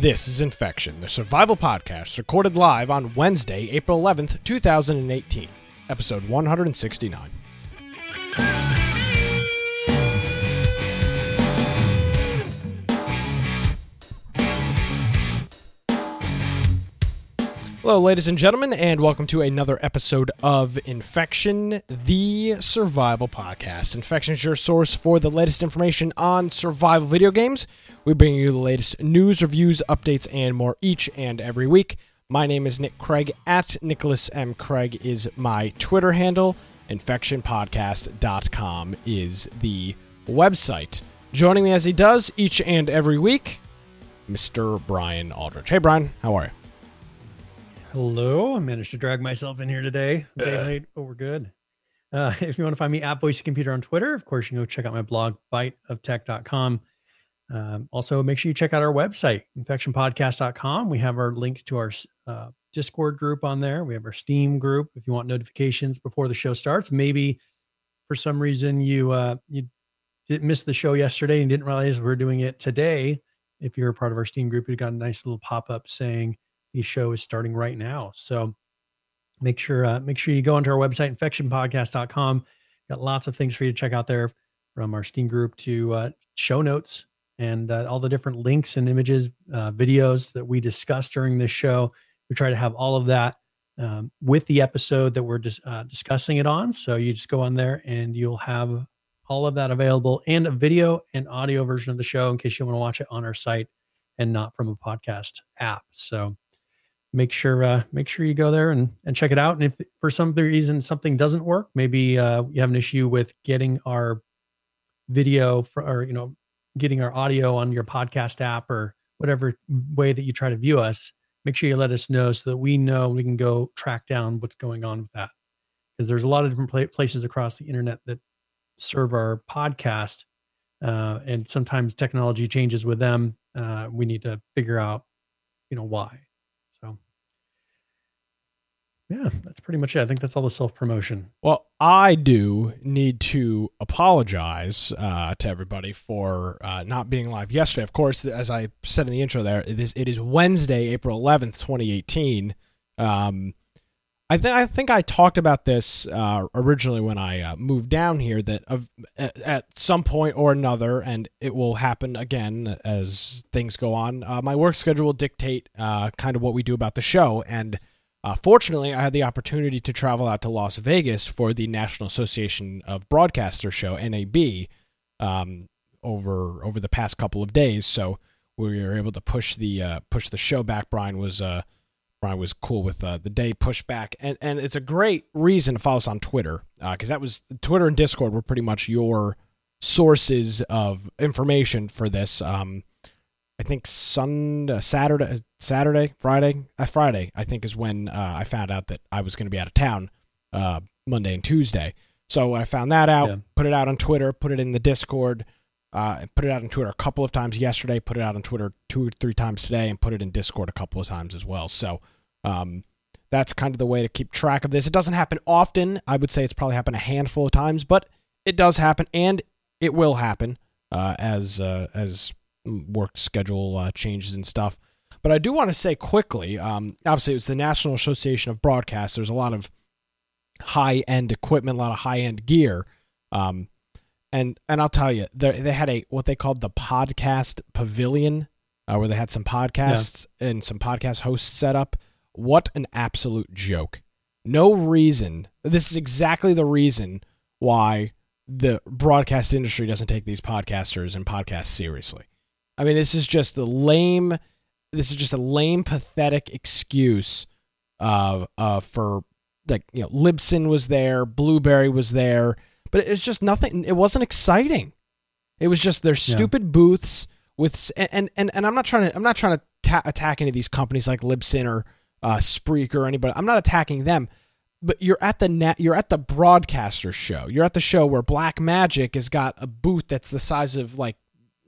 This is Infection, the survival podcast recorded live on Wednesday, April 11th, 2018, episode 169. Hello, ladies and gentlemen, and welcome to another episode of Infection, the survival podcast. Infection is your source for the latest information on survival video games. We bring you the latest news, reviews, updates, and more each and every week. My name is Nick Craig. At Nicholas M. Craig is my Twitter handle. InfectionPodcast.com is the website. Joining me as he does each and every week, Mr. Brian Aldrich. Hey, Brian, how are you? Hello. I managed to drag myself in here today. Day late, but we're good. Uh, if you want to find me at Voice Computer on Twitter, of course, you can go check out my blog, biteoftech.com. Um, also, make sure you check out our website, infectionpodcast.com. We have our links to our uh, Discord group on there. We have our Steam group if you want notifications before the show starts. Maybe for some reason you uh, you didn't miss the show yesterday and didn't realize we're doing it today. If you're a part of our Steam group, you got a nice little pop up saying the show is starting right now. So make sure uh, make sure you go onto our website infectionpodcast.com. Got lots of things for you to check out there from our Steam group to uh, show notes and uh, all the different links and images, uh, videos that we discuss during this show. We try to have all of that um, with the episode that we're dis- uh, discussing it on. So you just go on there and you'll have all of that available and a video and audio version of the show in case you want to watch it on our site and not from a podcast app. So make sure uh, make sure you go there and, and check it out. And if for some reason something doesn't work, maybe uh, you have an issue with getting our video for, or you know getting our audio on your podcast app or whatever way that you try to view us, make sure you let us know so that we know we can go track down what's going on with that. Because there's a lot of different places across the internet that serve our podcast, uh, and sometimes technology changes with them. Uh, we need to figure out, you know, why yeah, that's pretty much it. I think that's all the self promotion. Well, I do need to apologize uh, to everybody for uh, not being live yesterday. Of course, as I said in the intro, there it is. It is Wednesday, April eleventh, twenty eighteen. Um, I think I think I talked about this uh, originally when I uh, moved down here. That of, at, some point or another, and it will happen again as things go on. Uh, my work schedule will dictate uh, kind of what we do about the show, and uh, fortunately, I had the opportunity to travel out to Las Vegas for the National Association of Broadcasters show (NAB) um, over over the past couple of days. So we were able to push the uh, push the show back. Brian was uh, Brian was cool with uh, the day push back, and and it's a great reason to follow us on Twitter because uh, that was Twitter and Discord were pretty much your sources of information for this. Um, I think Sunday, Saturday, Saturday, Friday, uh, Friday, I think is when uh, I found out that I was going to be out of town uh, Monday and Tuesday. So I found that out, yeah. put it out on Twitter, put it in the Discord, uh, put it out on Twitter a couple of times yesterday, put it out on Twitter two or three times today, and put it in Discord a couple of times as well. So um, that's kind of the way to keep track of this. It doesn't happen often. I would say it's probably happened a handful of times, but it does happen, and it will happen uh, as uh, as work schedule uh, changes and stuff. But I do want to say quickly, um, obviously, it's the National Association of Broadcast. There's a lot of high end equipment, a lot of high end gear. Um, and and I'll tell you, they had a what they called the podcast pavilion, uh, where they had some podcasts yeah. and some podcast hosts set up. What an absolute joke! No reason. This is exactly the reason why the broadcast industry doesn't take these podcasters and podcasts seriously. I mean, this is just the lame. This is just a lame, pathetic excuse uh, uh, for like you know, Libsyn was there, Blubrry was there, but it's just nothing. It wasn't exciting. It was just their stupid yeah. booths with and and and I'm not trying to I'm not trying to ta- attack any of these companies like Libsyn or uh, Spreaker or anybody. I'm not attacking them, but you're at the net. You're at the broadcaster show. You're at the show where Blackmagic has got a booth that's the size of like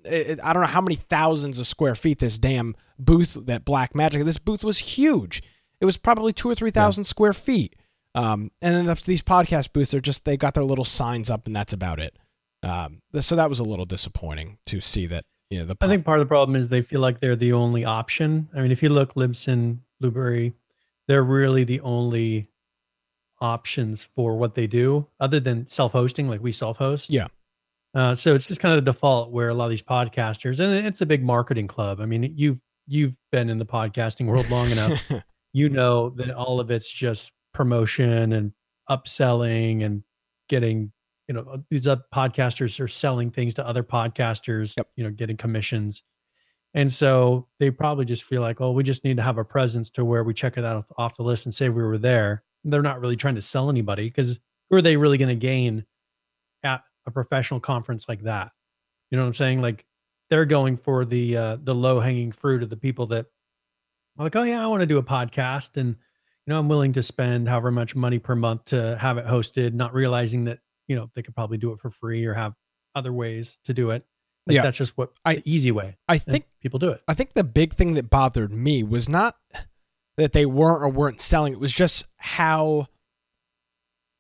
it, I don't know how many thousands of square feet this damn booth that Blackmagic. This booth was huge. It was probably two or three thousand yeah. square feet. Um, and then these podcast booths are just they got their little signs up and that's about it. Um, so that was a little disappointing to see that Yeah, the I think part of the problem is they feel like they're the only option. I mean, if you look Libsyn, Blubrry, they're really the only options for what they do, other than self-hosting, like we self-host. Yeah. Uh, so it's just kind of the default where a lot of these podcasters, and it's a big marketing club. I mean, you've you've been in the podcasting world long enough. you know that all of it's just promotion and upselling and getting you know these other podcasters are selling things to other podcasters Yep. you know getting commissions and so they probably just feel like oh we just need to have a presence to where we check it out off the list and say we were there they're not really trying to sell anybody because who are they really going to gain a professional conference like that you know what i'm saying like they're going for the uh the low hanging fruit of the people that are like oh yeah i want to do a podcast and you know i'm willing to spend however much money per month to have it hosted not realizing that you know they could probably do it for free or have other ways to do it like Yeah. that's just what I- easy way I think people do it I think the big thing that bothered me was not that they weren't or weren't selling. It was just how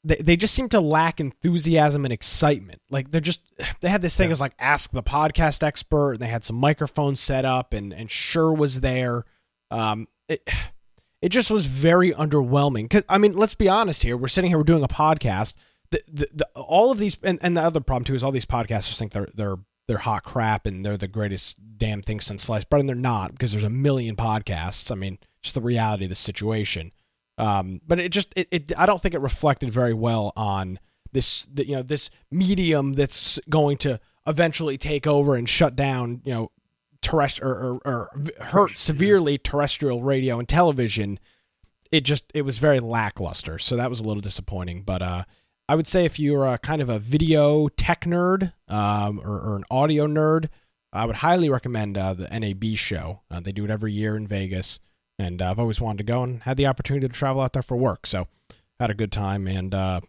they they just seem to lack enthusiasm and excitement. Like they're just they had this thing Yeah. as like ask the podcast expert, and they had some microphones set up, and and Shure was there. Um, it it just was very underwhelming. Cause I mean, let's be honest here. We're sitting here, we're doing a podcast. The, the, the all of these and, and the other problem too is all these podcasters think they're they're they're hot crap and they're the greatest damn thing since sliced bread and they're not because there's a million podcasts. I mean, just the reality of the situation. Um, but it just it, it I don't think it reflected very well on this the, you know this medium that's going to eventually take over and shut down you know terrestrial or, or, or hurt severely terrestrial radio and television. It just it was very lackluster, so that was a little disappointing. But uh, I would say if you're a kind of a video tech nerd um, or, or an audio nerd, I would highly recommend uh, the NAB show. Uh, they do it every year in Vegas, and uh, I've always wanted to go and had the opportunity to travel out there for work. So had a good time, and uh,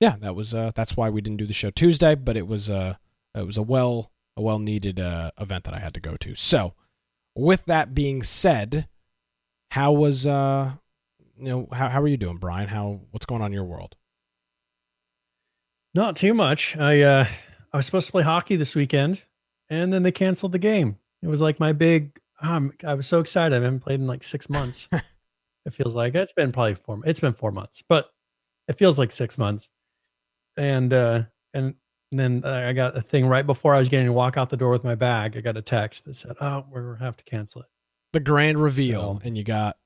yeah, that was uh, that's why we didn't do the show Tuesday, but it was uh, it was a well a well needed uh, event that I had to go to. So with that being said, how was uh you know how how are you doing, Brian? How what's going on in your world? Not too much. I uh I was supposed to play hockey this weekend and then they canceled the game. It was like my big um I was so excited. I haven't played in like six months. it feels like it's been probably four it's been four months, but it feels like six months. And uh and then I got a thing right before I was getting to walk out the door with my bag. I got a text that said, "Oh, we're gonna have to cancel it." The grand reveal, So- and you got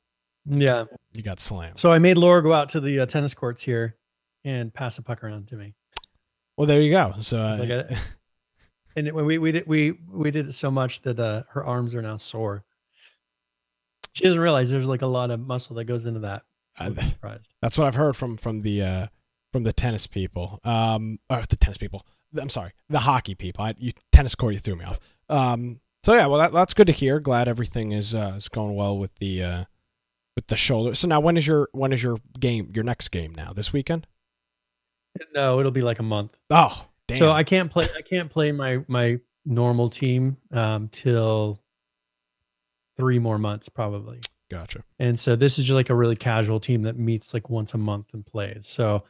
Yeah. you got slammed. So I made Laura go out to the uh, tennis courts here and pass a puck around to me. Well, there you go. So uh, Like I- and it, we we did we we did it so much that uh, her arms are now sore. She doesn't realize there's like a lot of muscle that goes into that. I- I'm surprised. That's what I've heard from from the uh, from the tennis people. Um, or the tennis people. I'm sorry, the hockey people. I, you tennis court, you threw me off. Um, so yeah, well that, that's good to hear. Glad everything is uh, is going well with the uh, with the shoulder. So now, when is your when is your game? Your next game now? This weekend? No, it'll be like a month. Oh, damn. So I can't play. I can't play my my normal team um, till three more months probably. gotcha. And so this is just like a really casual team that meets like once a month and plays. So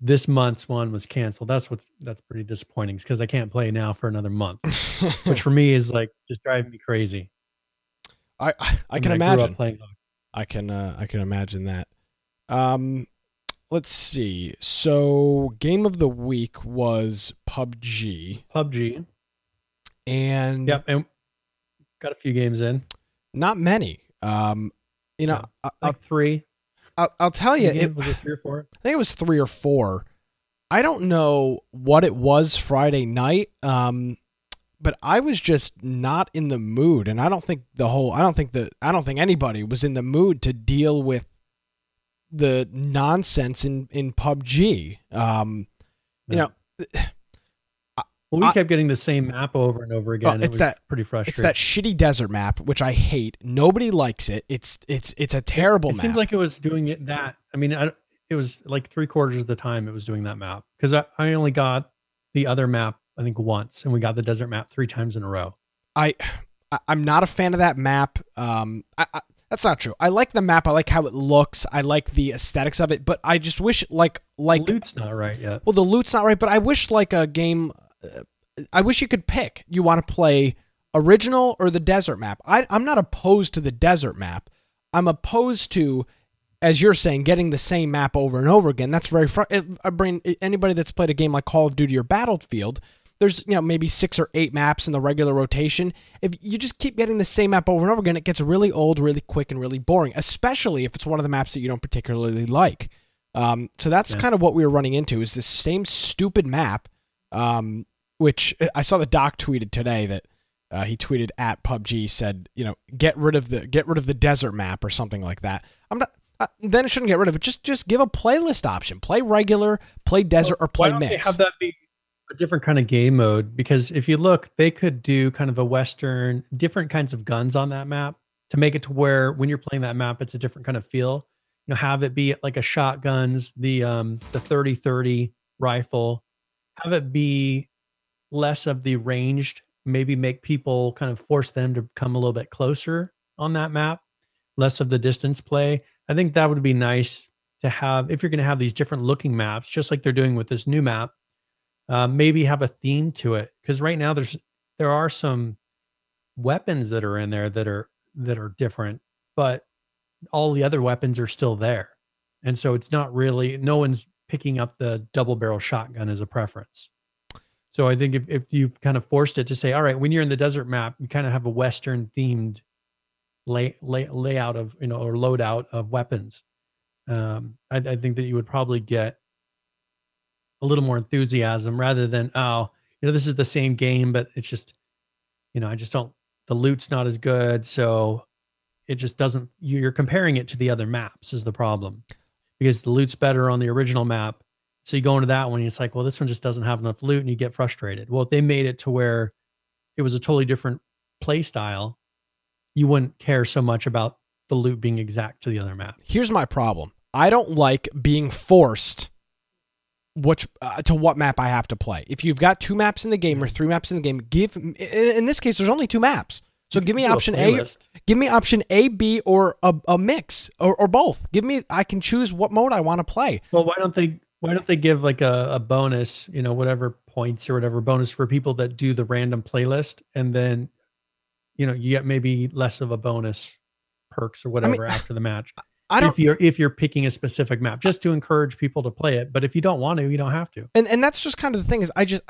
this month's one was canceled. That's what's that's pretty disappointing because I can't play now for another month, which for me is like just driving me crazy. I I, I can mean, imagine. playing. I can uh, I can imagine that. Um, let's see. So game of the week was PUBG, PUBG. and Yep, and got a few games in. not many. Um, you know, Yeah. I, I'll, three. I'll I'll tell you, it, was it three or four? I think it was three or four. I don't know what it was Friday night, um, but I was just not in the mood, and I don't think the whole, I don't think the, I don't think anybody was in the mood to deal with the nonsense in in PUBG. Um, you No. know, Well, we I- kept getting the same map over and over again. it it's was that- pretty frustrating. it's that shitty desert map, which I hate. Nobody likes it. It's it's it's a terrible it map. seems like it was doing it that. I mean, I, it was like three quarters of the time it was doing that map because I, I only got the other map I think once, and we got the desert map three times in a row. I, I I'm not a fan of that map. Um, I, I, that's not true. I like the map. I like how it looks. I like the aesthetics of it. But I just wish like like Loot's not right yet. well the loot's not right. But I wish like a game. Uh, I wish you could pick. You want to play original or the desert map. I, I'm not opposed to the desert map. I'm opposed to, as you're saying, getting the same map over and over again. That's very fr- I bring anybody that's played a game like Call of Duty or Battlefield. There's you know maybe six or eight maps in the regular rotation. If you just keep getting the same map over and over again, it gets really old, really quick, and really boring. Especially if it's one of the maps that you don't particularly like. Um, so that's yeah. kind of what we were running into is this same stupid map. Um, which I saw the doc tweeted today that uh, he tweeted at PUBG said, you know, get rid of the get rid of the desert map or something like that. I'm not. Uh, then it shouldn't get rid of it. Just just give a playlist option. Play regular, play desert, well, or play why don't mix. They have that be a different kind of game mode because if you look, they could do kind of a western, different kinds of guns on that map to make it to where when you're playing that map, it's a different kind of feel. You know, have it be like a shotguns, the um the 30-30 rifle, have it be less of the ranged maybe make people kind of force them to come a little bit closer on that map, less of the distance play. I think that would be nice to have if you're going to have these different looking maps, just like they're doing with this new map. Uh, maybe have a theme to it because right now there's there are some weapons that are in there that are that are different, but all the other weapons are still there, and so it's not really no one's picking up the double barrel shotgun as a preference. So I think if, if you've kind of forced it to say, all right, when you're in the desert map, you kind of have a Western themed lay, lay layout of, you know, or loadout of weapons. Um, I, I think that you would probably get a little more enthusiasm rather than, oh, you know, this is the same game, but it's just, you know, I just don't, the loot's not as good. So it just doesn't, you're comparing it to the other maps is the problem because the loot's better on the original map so you go into that one, and it's like, well, this one just doesn't have enough loot, and you get frustrated. Well, if they made it to where it was a totally different play style, you wouldn't care so much about the loot being exact to the other map. Here's my problem: I don't like being forced which uh, to what map I have to play. If you've got two maps in the game or three maps in the game, give in this case there's only two maps. So give me option A, give me option A, B, or a, a mix, or, or both. Give me, I can choose what mode I want to play. Well, why don't they? Why don't they give like a, a bonus, you know, whatever points or whatever bonus for people that do the random playlist and then, you know, you get maybe less of a bonus perks or whatever I mean, after the match. I don't if you're if you're picking a specific map just to encourage people to play it. But if you don't want to, you don't have to. And and that's just kind of the thing is I just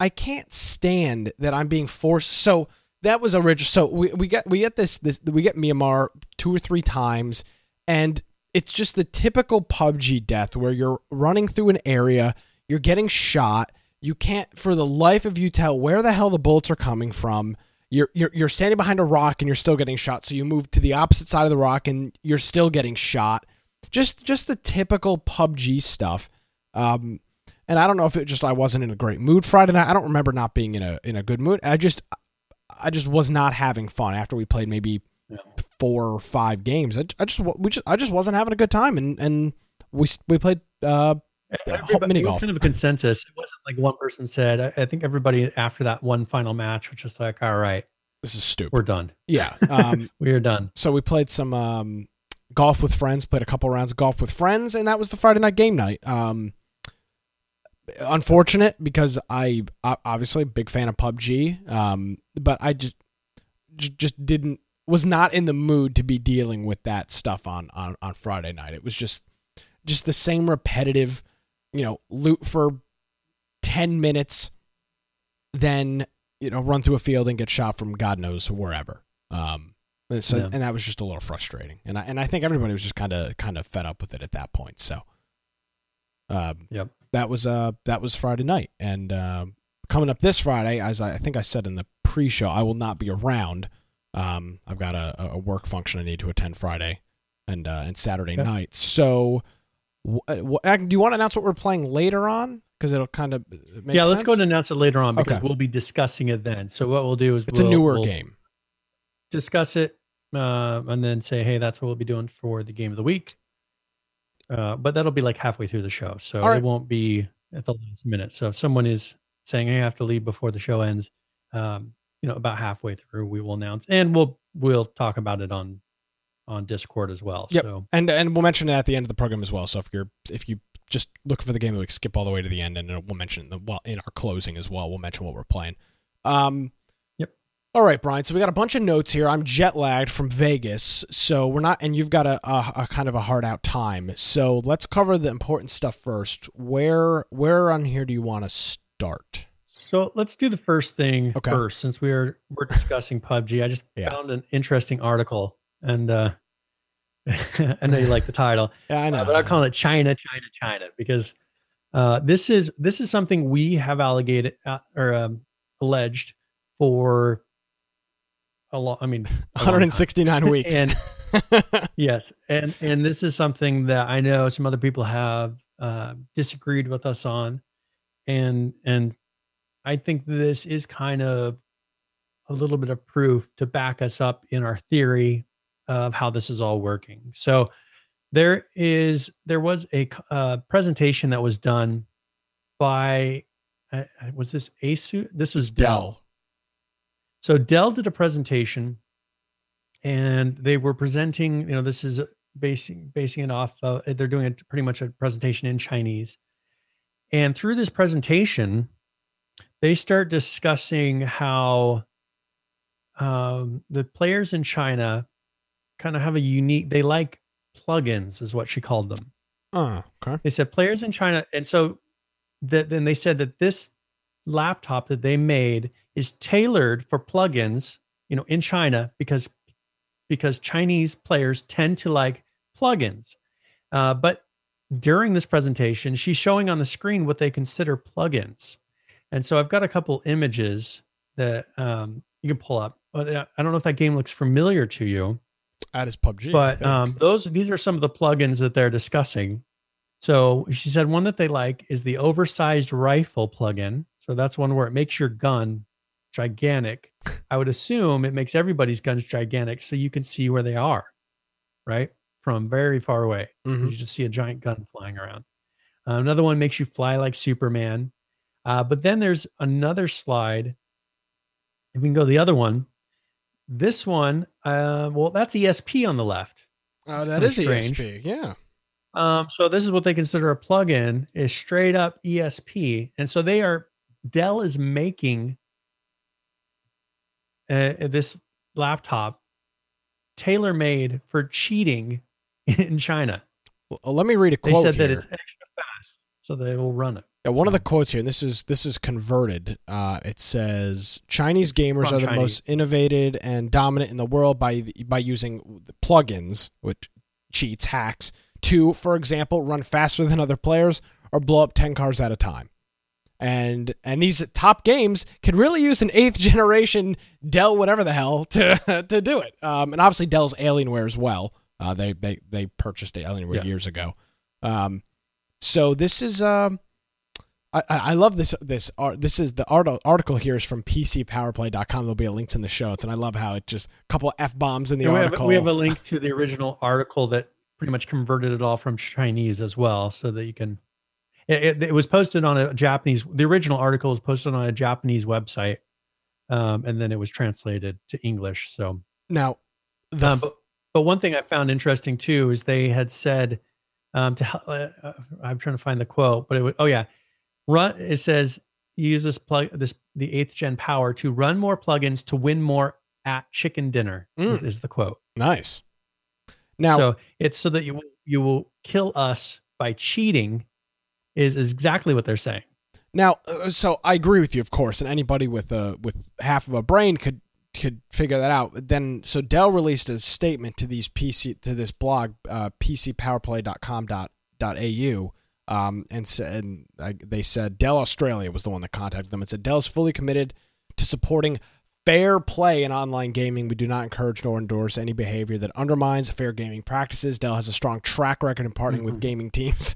I can't stand that I'm being forced. So that was original. So we, we get we get this this we get Miramar two or three times, and it's just the typical PUBG death where you're running through an area, you're getting shot, you can't for the life of you tell where the hell the bullets are coming from. You're, you're you're standing behind a rock and you're still getting shot, so you move to the opposite side of the rock and you're still getting shot. Just just the typical PUBG stuff. Um, and I don't know if it just I wasn't in a great mood Friday night. I don't remember not being in a in a good mood. I just I just was not having fun after we played maybe four or five games. I, I just we just I just wasn't having a good time, and and we we played uh, it golf. was kind of a consensus. It wasn't like one person said. I, I, think everybody after that one final match, which was like, all right, this is stupid. We're done. Yeah, um, we are done. So we played some um, golf with friends. Played a couple rounds of golf with friends, and that was the Friday night game night. Um, unfortunate because I obviously big fan of PUBG, um, but I just just didn't was not in the mood to be dealing with that stuff on on on Friday night. It was just just the same repetitive, you know, loot for 10 minutes then, you know, run through a field and get shot from God knows wherever. Um so, yeah. and that was just a little frustrating. And I and I think everybody was just kind of kind of fed up with it at that point. So um yep. that was uh that was Friday night and um coming up this Friday as I, I think I said in the pre-show, I will not be around um, I've got a, a work function I need to attend Friday and uh, and Saturday okay. night. So, w- w- do you want to announce what we're playing later on? Because it'll kind of yeah. Sense? Let's go and announce it later on because okay. we'll be discussing it then. So what we'll do is it's we'll, a newer we'll game. Discuss it uh, and then say, hey, that's what we'll be doing for the game of the week. Uh, but that'll be like halfway through the show, so right. it won't be at the last minute. So if someone is saying, "Hey, I have to leave before the show ends," um, you know about halfway through we will announce and we'll we'll talk about it on on discord as well yep. so and and we'll mention it at the end of the program as well so if you're if you just look for the game like skip all the way to the end and we'll mention the well in our closing as well we'll mention what we're playing um yep All right, Brian. So we got a bunch of notes here. I'm jet lagged from Vegas, so we're not, and you've got a, a, a, kind of a hard out time. So let's cover the important stuff first. Where where on here do you want to start? So let's do the first thing okay. first, since we are we're discussing PUBG. I just yeah. found an interesting article, and uh, I know you like the title. Yeah, I know, uh, but I call it China, China, China because uh, this is this is something we have alleged uh, or um, alleged for a lot. I mean, 169 weeks. and yes, and and this is something that I know some other people have uh, disagreed with us on, and and I think this is kind of a little bit of proof to back us up in our theory of how this is all working. So there is there was a uh, presentation that was done by uh, was this Asus? This was Dell. Dell. So Dell did a presentation and they were presenting, you know, this is basing basing it off uh, they're doing a, pretty much a presentation in Chinese. And through this presentation, they start discussing how um, the players in China kind of have a unique they like plugins is what she called them. Oh, okay. They said players in China and so that then they said that this laptop that they made is tailored for plugins, you know, in China because because Chinese players tend to like plugins. Uh, but during this presentation, she's showing on the screen what they consider plugins. And so I've got a couple images that um, you can pull up. But uh, I don't know if that game looks familiar to you. That is PUBG. But um, those these are some of the plugins that they're discussing. So she said one that they like is the oversized rifle plugin. So that's one where it makes your gun gigantic. I would assume it makes everybody's guns gigantic so you can see where they are, right? From very far away. Mm-hmm. You just see a giant gun flying around. Uh, another one makes you fly like Superman. Uh, but then there's another slide. If we can go the other one, this one, uh, well, that's ESP on the left. Oh, that is strange. ESP. Yeah. Um, so this is what they consider a plug-in is straight up ESP. And so they are Dell is making uh, this laptop tailor made for cheating in China. Well, let me read a quote. They said here. that it's extra fast, so they will run it. Yeah, one so. of the quotes here, and this is this is converted. Uh, it says Chinese it's gamers are the Chinese. most innovative and dominant in the world by by using plugins, which cheats, hacks, to, for example, run faster than other players or blow up ten cars at a time and and these top games could really use an eighth generation Dell whatever the hell to to do it. Um, and obviously Dell's Alienware as well. Uh, they they they purchased Alienware yeah. years ago. Um, so this is um, I, I love this this art. This is the art, article here is from PCPowerplay.com. There'll be a link in the show notes, and I love how it just a couple f bombs in the we article. Have, we have a link to the original article that pretty much converted it all from Chinese as well, so that you can it, it, was posted on a Japanese. The original article was posted on a Japanese website, um, and then it was translated to English. So now, um, but, but one thing I found interesting too is they had said um, to. Uh, uh, I'm trying to find the quote, but it was oh yeah, run. It says use this plug this the eighth gen power to run more plugins to win more at chicken dinner mm. is, is the quote. Nice. Now, so it's so that you you will kill us by cheating is, is exactly what they're saying. Now, uh, so I agree with you, of course, and anybody with a with half of a brain could could figure that out. Then, so Dell released a statement to these PC to this blog, uh, PCPowerplay.com.au, um, and said and they said Dell Australia was the one that contacted them and said Dell is fully committed to supporting fair play in online gaming. We do not encourage nor endorse any behavior that undermines fair gaming practices. Dell has a strong track record in partnering mm-hmm. with gaming teams,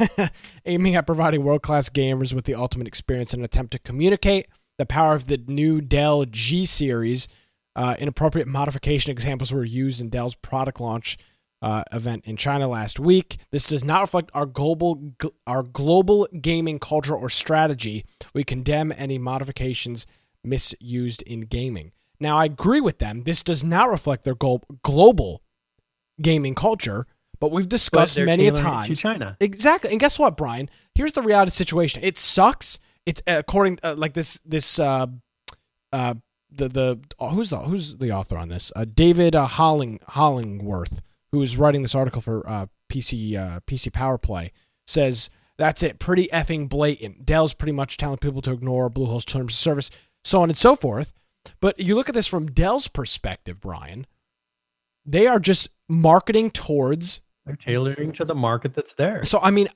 aiming at providing world class gamers with the ultimate experience in an attempt to communicate the power of the new Dell G series. Uh, inappropriate modification examples were used in Dell's product launch uh, event in China last week. This does not reflect our global our global gaming culture or strategy. We condemn any modifications misused in gaming. Now, I agree with them. This does not reflect their go- global gaming culture, but we've discussed but many a time. China. Exactly. And guess what, Brian? Here's the reality situation. It sucks. It's uh, according uh, like this this uh, uh, the the who's the who's the author on this? Uh, David uh, Holling Hollingworth, who is writing this article for uh, PC uh, PC Power Play, says that's it. Pretty effing blatant. Dell's pretty much telling people to ignore Bluehole's terms of service, so on and so forth. But you look at this from Dell's perspective, Brian. They are just marketing towards they're tailoring to the market that's there. So I mean,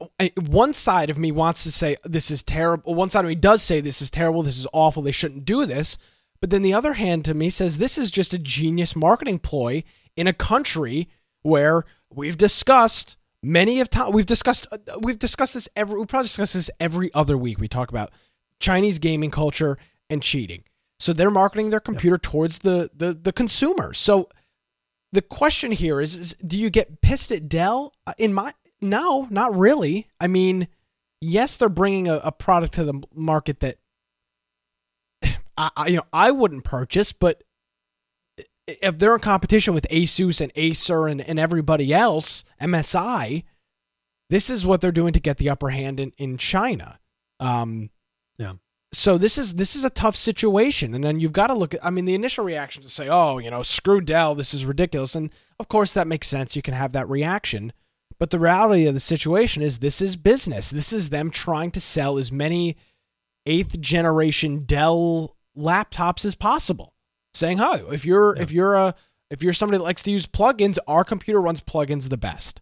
one side of me wants to say this is terrible. One side of me does say this is terrible. This is awful. They shouldn't do this. But then the other hand to me says this is just a genius marketing ploy in a country where we've discussed many of time we've discussed uh, we've discussed this every we probably discuss this every other week. We talk about Chinese gaming culture and cheating. So they're marketing their computer yep. towards the the the consumer. So the question here is, is do you get pissed at Dell? Uh, in my no, not really. I mean, yes, they're bringing a, a product to the market that I, I, you know I wouldn't purchase, but if they're in competition with Asus and Acer and, and everybody else, MSI, this is what they're doing to get the upper hand in, in China. Um, yeah. So this is this is a tough situation, and then you've got to look at. I mean, the initial reaction to say, "Oh, you know, screw Dell, this is ridiculous," and of course that makes sense. You can have that reaction, but the reality of the situation is this is business. This is them trying to sell as many eighth generation Dell laptops as possible. Saying, "Hi, if you're yeah. if you're a if you're somebody that likes to use plugins, our computer runs plugins the best."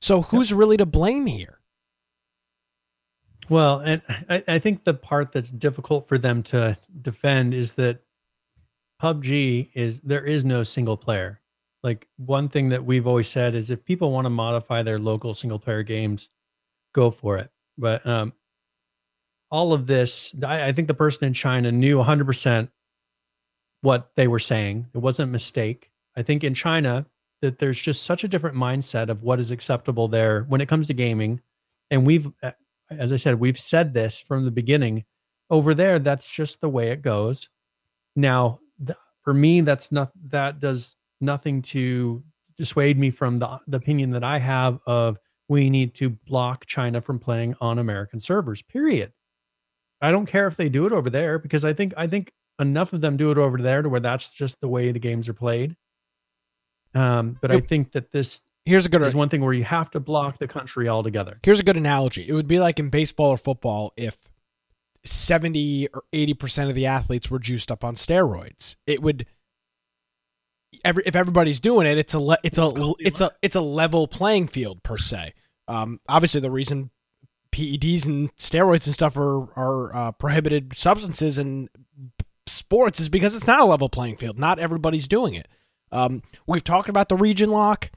So who's yep. really to blame here? Well, and I, I think the part that's difficult for them to defend is that PUBG is there is no single player. Like one thing that we've always said is if people want to modify their local single player games, go for it. But um, all of this, I, I think the person in China knew 100% what they were saying. It wasn't a mistake. I think in China that there's just such a different mindset of what is acceptable there when it comes to gaming. And we've, uh, as I said, we've said this from the beginning. Over there, that's just the way it goes. Now, th- for me, that's not that does nothing to dissuade me from the, the opinion that I have of we need to block China from playing on American servers. Period. I don't care if they do it over there because I think I think enough of them do it over there to where that's just the way the games are played. Um, but I think that this here's a good is one thing where you have to block the country altogether. Here's a good analogy. It would be like in baseball or football if 70 or 80% of the athletes were juiced up on steroids. It would every if everybody's doing it, it's a le, it's a it's a it's a level playing field per se. Um, obviously the reason PEDs and steroids and stuff are are uh, prohibited substances in sports is because it's not a level playing field. Not everybody's doing it. Um, we've talked about the region lock.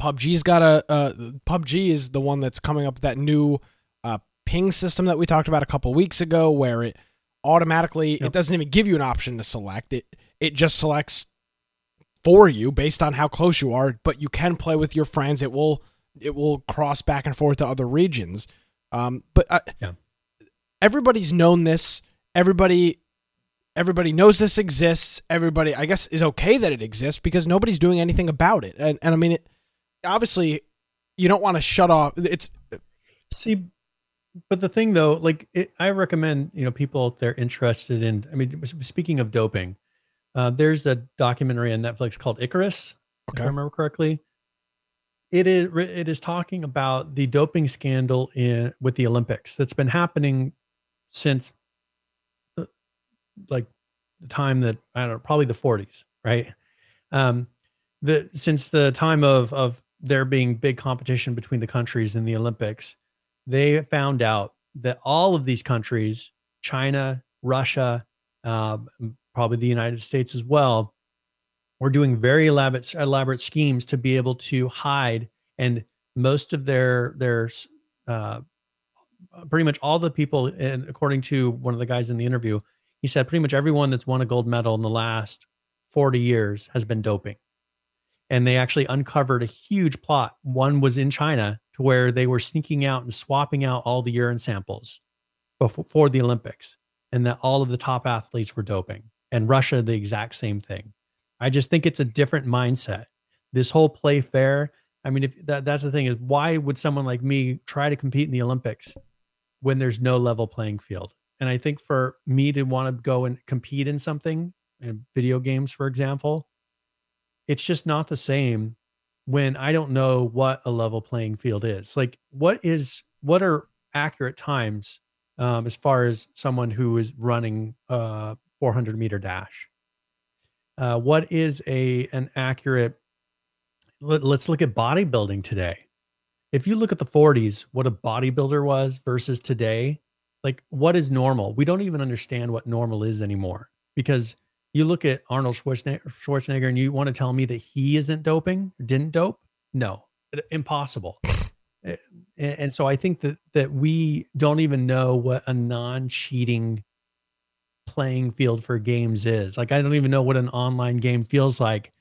PUBG's got a uh, PUBG is the one that's coming up with that new uh, ping system that we talked about a couple weeks ago, where it automatically yep. it doesn't even give you an option to select it. It just selects for you based on how close you are, but you can play with your friends. It will it will cross back and forth to other regions. Um, but uh, yeah. everybody's known this. Everybody everybody knows this exists. Everybody, I guess, is okay that it exists because nobody's doing anything about it. And and I mean, it, obviously, you don't want to shut off. It's see, but the thing though, like it, I recommend you know people they're interested in. I mean, speaking of doping, uh, there's a documentary on Netflix called Icarus. Okay. If I remember correctly, it is it is talking about the doping scandal in with the Olympics that's been happening since like the time that I don't know, probably the 40s, right? Um, the since the time of of there being big competition between the countries in the Olympics, they found out that all of these countries, China, Russia, uh, probably the United States as well, were doing very elaborate elaborate schemes to be able to hide and most of their their uh, pretty much all the people and according to one of the guys in the interview he said pretty much everyone that's won a gold medal in the last 40 years has been doping and they actually uncovered a huge plot one was in china to where they were sneaking out and swapping out all the urine samples before for the olympics and that all of the top athletes were doping and russia the exact same thing I just think it's a different mindset. This whole play fair. I mean, if that, that's the thing is why would someone like me try to compete in the Olympics when there's no level playing field? And I think for me to want to go and compete in something, in video games, for example, it's just not the same when I don't know what a level playing field is. Like, what is what are accurate times um, as far as someone who is running a 400 meter dash? Uh, what is a an accurate? Let, let's look at bodybuilding today. If you look at the 40s, what a bodybuilder was versus today, like what is normal? We don't even understand what normal is anymore because you look at Arnold Schwarzenegger, and you want to tell me that he isn't doping, didn't dope? No, impossible. Eh, and so I think that that we don't even know what a non-cheating playing field for games is. Like I don't even know what an online game feels like.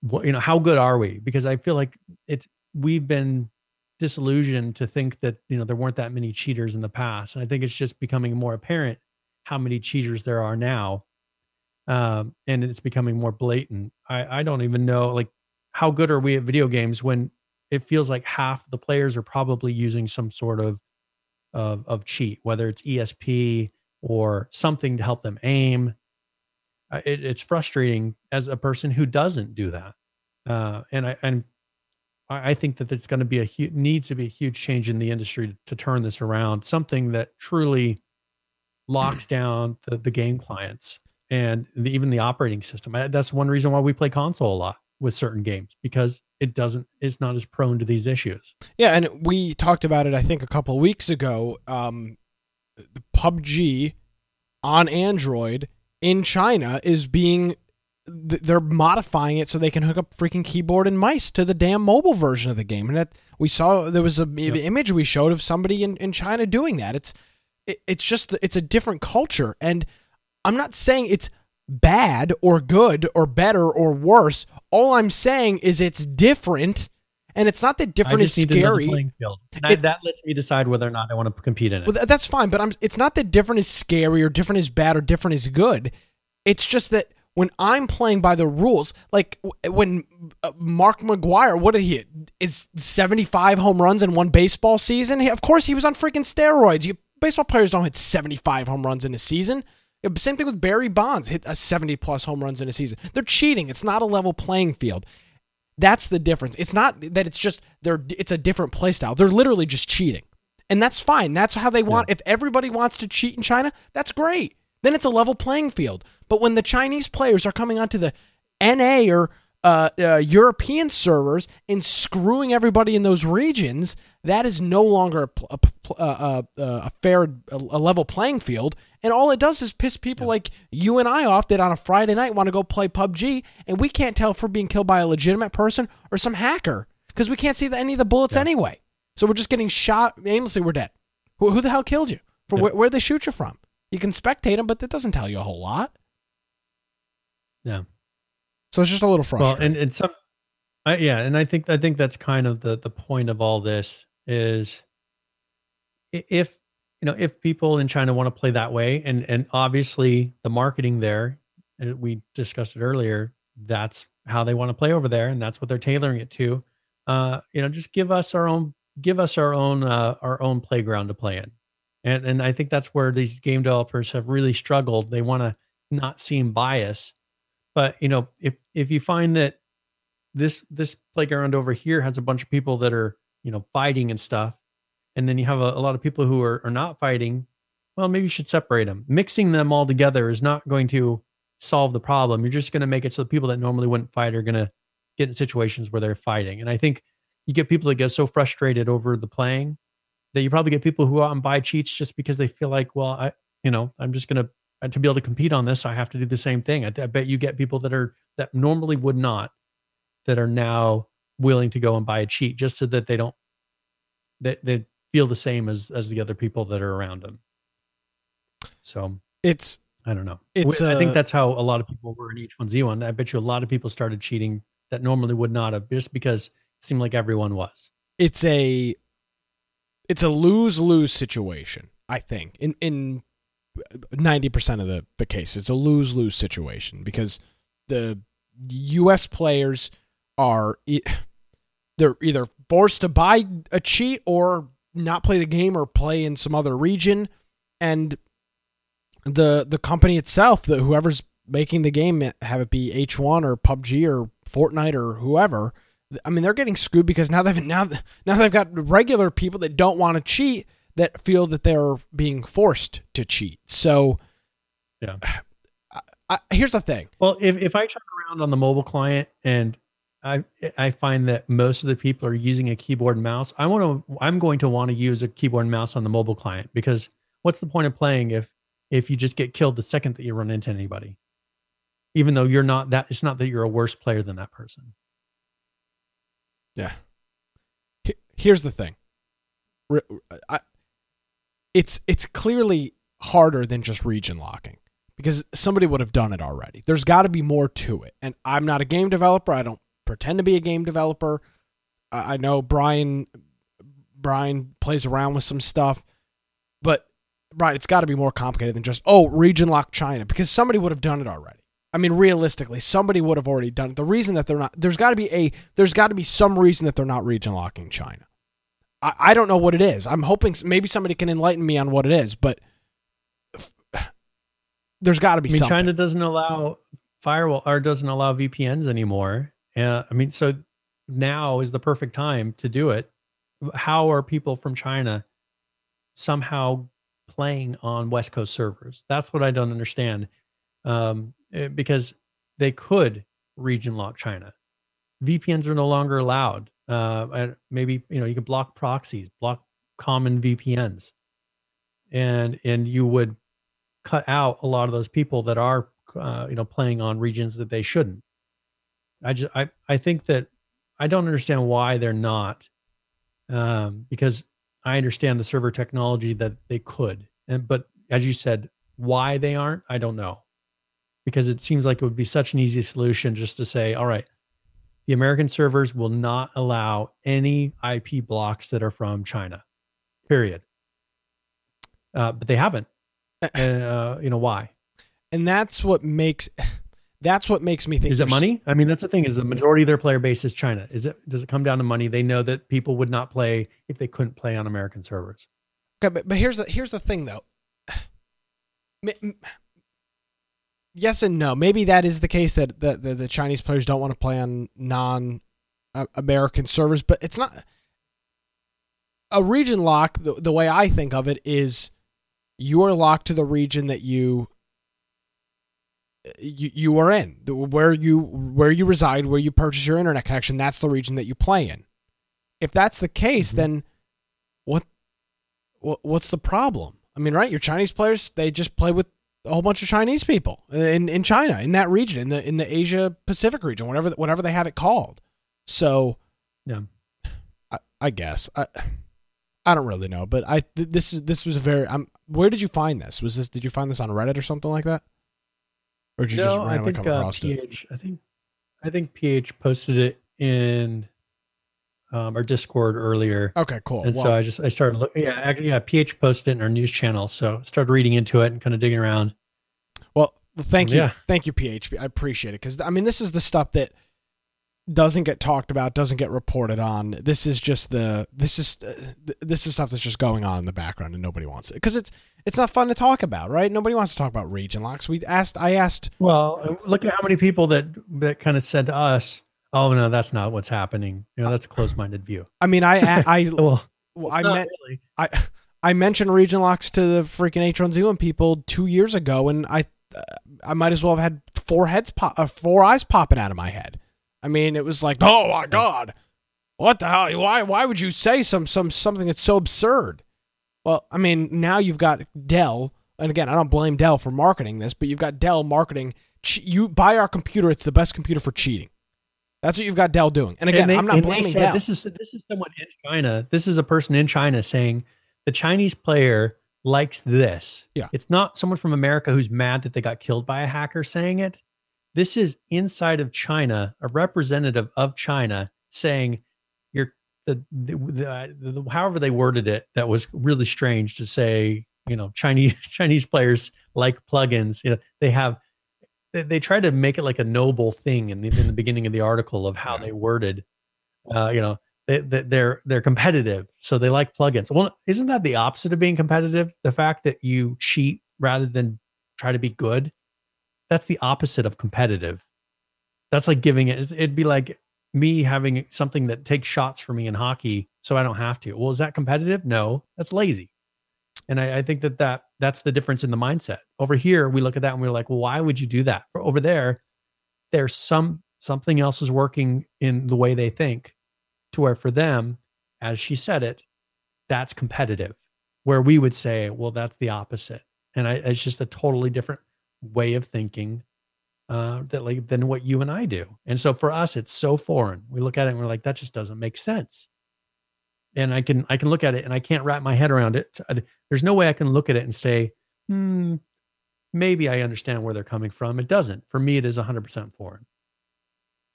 What you know, how good are we? Because I feel like it's we've been disillusioned to think that you know there weren't that many cheaters in the past, and I think it's just becoming more apparent how many cheaters there are now um, and it's becoming more blatant. I, I don't even know like how good are we at video games when it feels like half the players are probably using some sort of of, of cheat, whether it's ESP or something to help them aim. It, it's frustrating as a person who doesn't do that, uh, and I and I think that it's going to be a huge needs to be a huge change in the industry to, to turn this around. Something that truly locks down the, the game clients and the, even the operating system. That's one reason why we play console a lot with certain games because it doesn't it's not as prone to these issues. Yeah, and we talked about it I think a couple weeks ago. Um, the PUBG on Android in China is being they're modifying it so they can hook up freaking keyboard and mice to the damn mobile version of the game. And that we saw there was a yep. image we showed of somebody in, in China doing that. It's it, it's just it's a different culture and I'm not saying it's bad or good or better or worse. All I'm saying is it's different. And it's not that different is scary. It, that lets me decide whether or not I want to compete in it. Well, that's fine, but I'm. It's not that different is scary or different is bad or different is good. It's just that when I'm playing by the rules, like when uh, Mark McGwire, what did he? It's 75 home runs in one baseball season. Of course, he was on freaking steroids. You baseball players don't hit 75 home runs in a season. Same thing with Barry Bonds, hit a 70 plus home runs in a season. They're cheating. It's not a level playing field. That's the difference. It's not that it's just they're it's a different play style. They're literally just cheating. And that's fine. That's how they want. Yeah. If everybody wants to cheat in China, that's great. Then it's a level playing field. But when the Chinese players are coming onto the NA or uh, uh, European servers and screwing everybody in those regions, that is no longer a, a, a, a fair, a, level playing field. And all it does is piss people yeah. like you and I off that on a Friday night want to go play PUBG and we can't tell if we're being killed by a legitimate person or some hacker because we can't see the, any of the bullets yeah. anyway. So we're just getting shot aimlessly. We're dead. Who, who the hell killed you? From yeah. where, where they shoot you from? You can spectate them, but that doesn't tell you a whole lot. Yeah. So it's just a little frustrating. Well, and, and some, I, yeah, and I think I think that's kind of the the point of all this is if you know if people in China want to play that way, and and obviously the marketing there, we discussed it earlier, that's how they want to play over there, and that's what they're tailoring it to. Uh, you know, just give us our own give us our own uh, our own playground to play in, and and I think that's where these game developers have really struggled. They want to not seem biased, but you know, if if you find that this this playground over here has a bunch of people that are you know fighting and stuff and then you have a, a lot of people who are, are not fighting well maybe you should separate them mixing them all together is not going to solve the problem you're just going to make it so the people that normally wouldn't fight are going to get in situations where they're fighting and i think you get people that get so frustrated over the playing that you probably get people who go out and buy cheats just because they feel like well i you know i'm just going to uh, to be able to compete on this i have to do the same thing. I, I bet you get people that are that normally would not that are now willing to go and buy a cheat just so that they don't they, they feel the same as as the other people that are around them so it's i don't know. It's i think that's how a lot of people were in H1Z1 i bet you a lot of people started cheating that normally would not have just because it seemed like everyone was. It's a it's a lose-lose situation i think in in 90% of the the case it's a lose-lose situation because the us players are they're either forced to buy a cheat or not play the game or play in some other region and the the company itself, the whoever's making the game, have it be H1 or PUBG or Fortnite or whoever. I mean, they're getting screwed because now they've now now they've got regular people that don't want to cheat that feel that they're being forced to cheat. So, yeah. I, I, here's the thing. Well, if if I check around on the mobile client and I I find that most of the people are using a keyboard and mouse, I want to I'm going to want to use a keyboard and mouse on the mobile client because what's the point of playing if if you just get killed the second that you run into anybody? Even though you're not that it's not that you're a worse player than that person. Yeah. Here's the thing. I, it's it's clearly harder than just region locking because somebody would have done it already. There's got to be more to it. And I'm not a game developer. I don't pretend to be a game developer. I know Brian Brian plays around with some stuff, but Brian, it's got to be more complicated than just oh region lock China because somebody would have done it already. I mean, realistically, somebody would have already done it. The reason that they're not there's got to be a there's got to be some reason that they're not region locking China. I, I don't know what it is. I'm hoping maybe somebody can enlighten me on what it is, but there's got to be. I mean, something. China doesn't allow firewall or doesn't allow VPNs anymore. Uh, I mean, so now is the perfect time to do it. How are people from China somehow playing on West Coast servers? That's what I don't understand. Um, because they could region lock China. VPNs are no longer allowed. Uh, maybe you know you could block proxies, block common VPNs, and and you would cut out a lot of those people that are uh, you know playing on regions that they shouldn't. I just I I think that I don't understand why they're not, um, because I understand the server technology that they could, and but as you said, why they aren't, I don't know, because it seems like it would be such an easy solution just to say, all right, the American servers will not allow any IP blocks that are from China. Period. Uh, but they haven't. And uh, you know why? And that's what makes that's what makes me think. Is it money? I mean, that's the thing. Is the majority of their player base is China? Is it? Does it come down to money? They know that people would not play if they couldn't play on American servers. Okay, but, but here's the here's the thing though yes and no. Maybe that is the case that the, the, the Chinese players don't want to play on non American servers, but it's not a region lock. The, the way I think of it is you are locked to the region that you you, you are in where you where you reside where you purchase your internet connection that's the region that you play in if that's the case mm-hmm. then what, what what's the problem i mean right your chinese players they just play with a whole bunch of Chinese people in in China in that region in the in the Asia Pacific region whatever whatever they have it called. So yeah, I, I guess I I don't really know, but I this is this was a very I'm where did you find this? Was this did you find this on Reddit or something like that? Or did you no, just randomly think, come uh, PH, it? I think I think PH posted it in um, our Discord earlier. Okay, cool. And well, so I just I started looking. Yeah, actually, yeah. PH posted it in our news channel, so I started reading into it and kind of digging around. Well, thank you, yeah. thank you, PH. I appreciate it because I mean this is the stuff that doesn't get talked about, doesn't get reported on. This is just the this is uh, this is stuff that's just going on in the background and nobody wants it because it's it's not fun to talk about, right? Nobody wants to talk about region locks. We asked, I asked. Well, look at how many people that that kind of said to us Oh no, that's not what's happening. You know, that's a closed-minded view. I mean, I I, I well, I meant really. I I mentioned region locks to the freaking H1Z1 people two years ago, and I I might as well have had four heads pop, uh, four eyes popping out of my head. I mean, it was like, oh my god, what the hell? Why why would you say some some something that's so absurd? Well, I mean, now you've got Dell, and again, I don't blame Dell for marketing this, but you've got Dell marketing. You buy our computer; it's the best computer for cheating. That's what you've got Dell doing. And again, and they, I'm not blaming Dell. This is this is someone in China. This is a person in China saying the Chinese player likes this. Yeah. It's not someone from America who's mad that they got killed by a hacker saying it. This is inside of China, a representative of China saying you're the, the, the, the however they worded it that was really strange to say, you know, Chinese Chinese players like plugins, you know, they have they, they try to make it like a noble thing in the, in the beginning of the article of how they worded, uh, you know, they, they, they're they're competitive, so they like plugins. Well, isn't that the opposite of being competitive? The fact that you cheat rather than try to be good. That's the opposite of competitive. That's like giving it. It'd be like me having something that takes shots for me in hockey, so I don't have to. Well, is that competitive? No, that's lazy. And I, I think that that that's the difference in the mindset. Over here, we look at that and we're like, well, why would you do that? For over there, there's some something else is working in the way they think, to where for them, as she said it, that's competitive. Where we would say, well, that's the opposite, and I, it's just a totally different way of thinking uh, that like than what you and I do. And so for us, it's so foreign. We look at it and we're like, that just doesn't make sense. And I can I can look at it and I can't wrap my head around it. There's no way I can look at it and say, hmm, maybe I understand where they're coming from. It doesn't. For me, it is 100% foreign.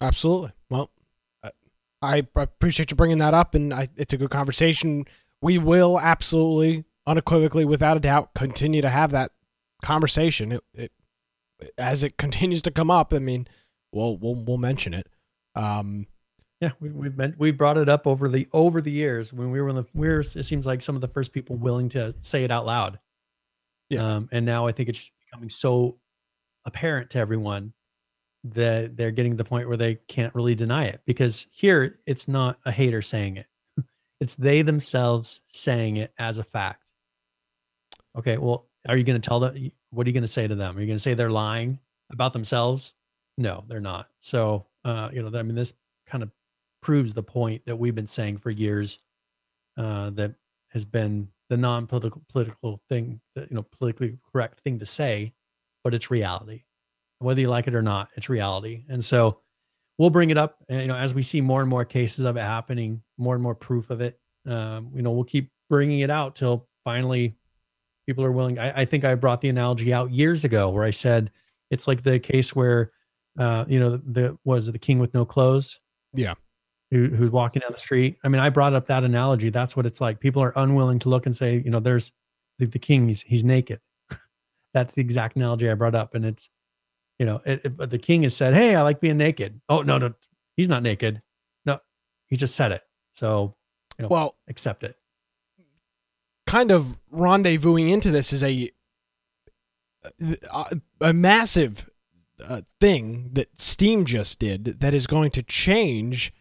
Absolutely. Well, I appreciate you bringing that up, and I, it's a good conversation. We will absolutely, unequivocally, without a doubt, continue to have that conversation. It, it as it continues to come up, I mean, we'll we'll we'll mention it. Um, yeah, we, we've been we brought it up over the over the years when we were in the we are it seems like some of the first people willing to say it out loud. Yeah, um, and now I think it's becoming so apparent to everyone that they're getting to the point where they can't really deny it because here it's not a hater saying it, it's they themselves saying it as a fact. Okay, well, are you going to tell them? What are you going to say to them? Are you going to say they're lying about themselves? No, they're not. So, uh, you know, I mean, this kind of proves the point that we've been saying for years uh, that has been the non-political political thing, that, you know, politically correct thing to say, but it's reality. Whether you like it or not, it's reality. And so we'll bring it up, you know, as we see more and more cases of it happening, more and more proof of it. Um, you know, we'll keep bringing it out till finally people are willing. I, I, think I brought the analogy out years ago where I said it's like the case where, uh, you know, the, the was the king with no clothes. Yeah. Who, who's walking down the street. I mean, I brought up that analogy. That's what it's like. People are unwilling to look and say, you know, there's the, the king, he's, he's naked. That's the exact analogy I brought up. And it's, you know, it, it, the king has said, Hey, I like being naked. Oh, no, no, he's not naked. No, he just said it. So, you know, well, accept it kind of rendezvousing into this is a a, a massive uh, thing that Steam just did that is going to change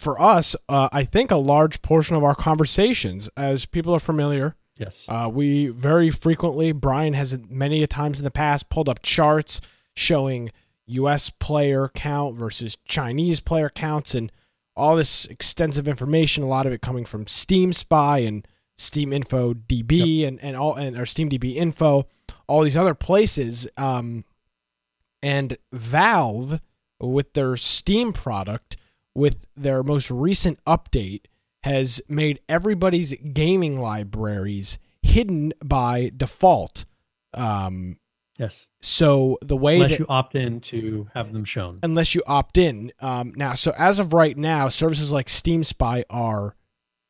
for us. Uh, I think a large portion of our conversations, as people are familiar. Yes, uh, we very frequently. Brian has many a times in the past pulled up charts showing U.S. player count versus Chinese player counts and all this extensive information. A lot of it coming from Steam Spy and Steam Info DB yep. and, and all and or Steam DB Info, all these other places. Um, and Valve with their Steam product, with their most recent update, has made everybody's gaming libraries hidden by default. Um, yes. So the way unless that, you opt in to have them shown, unless you opt in. Um, now, so as of right now, services like Steam Spy are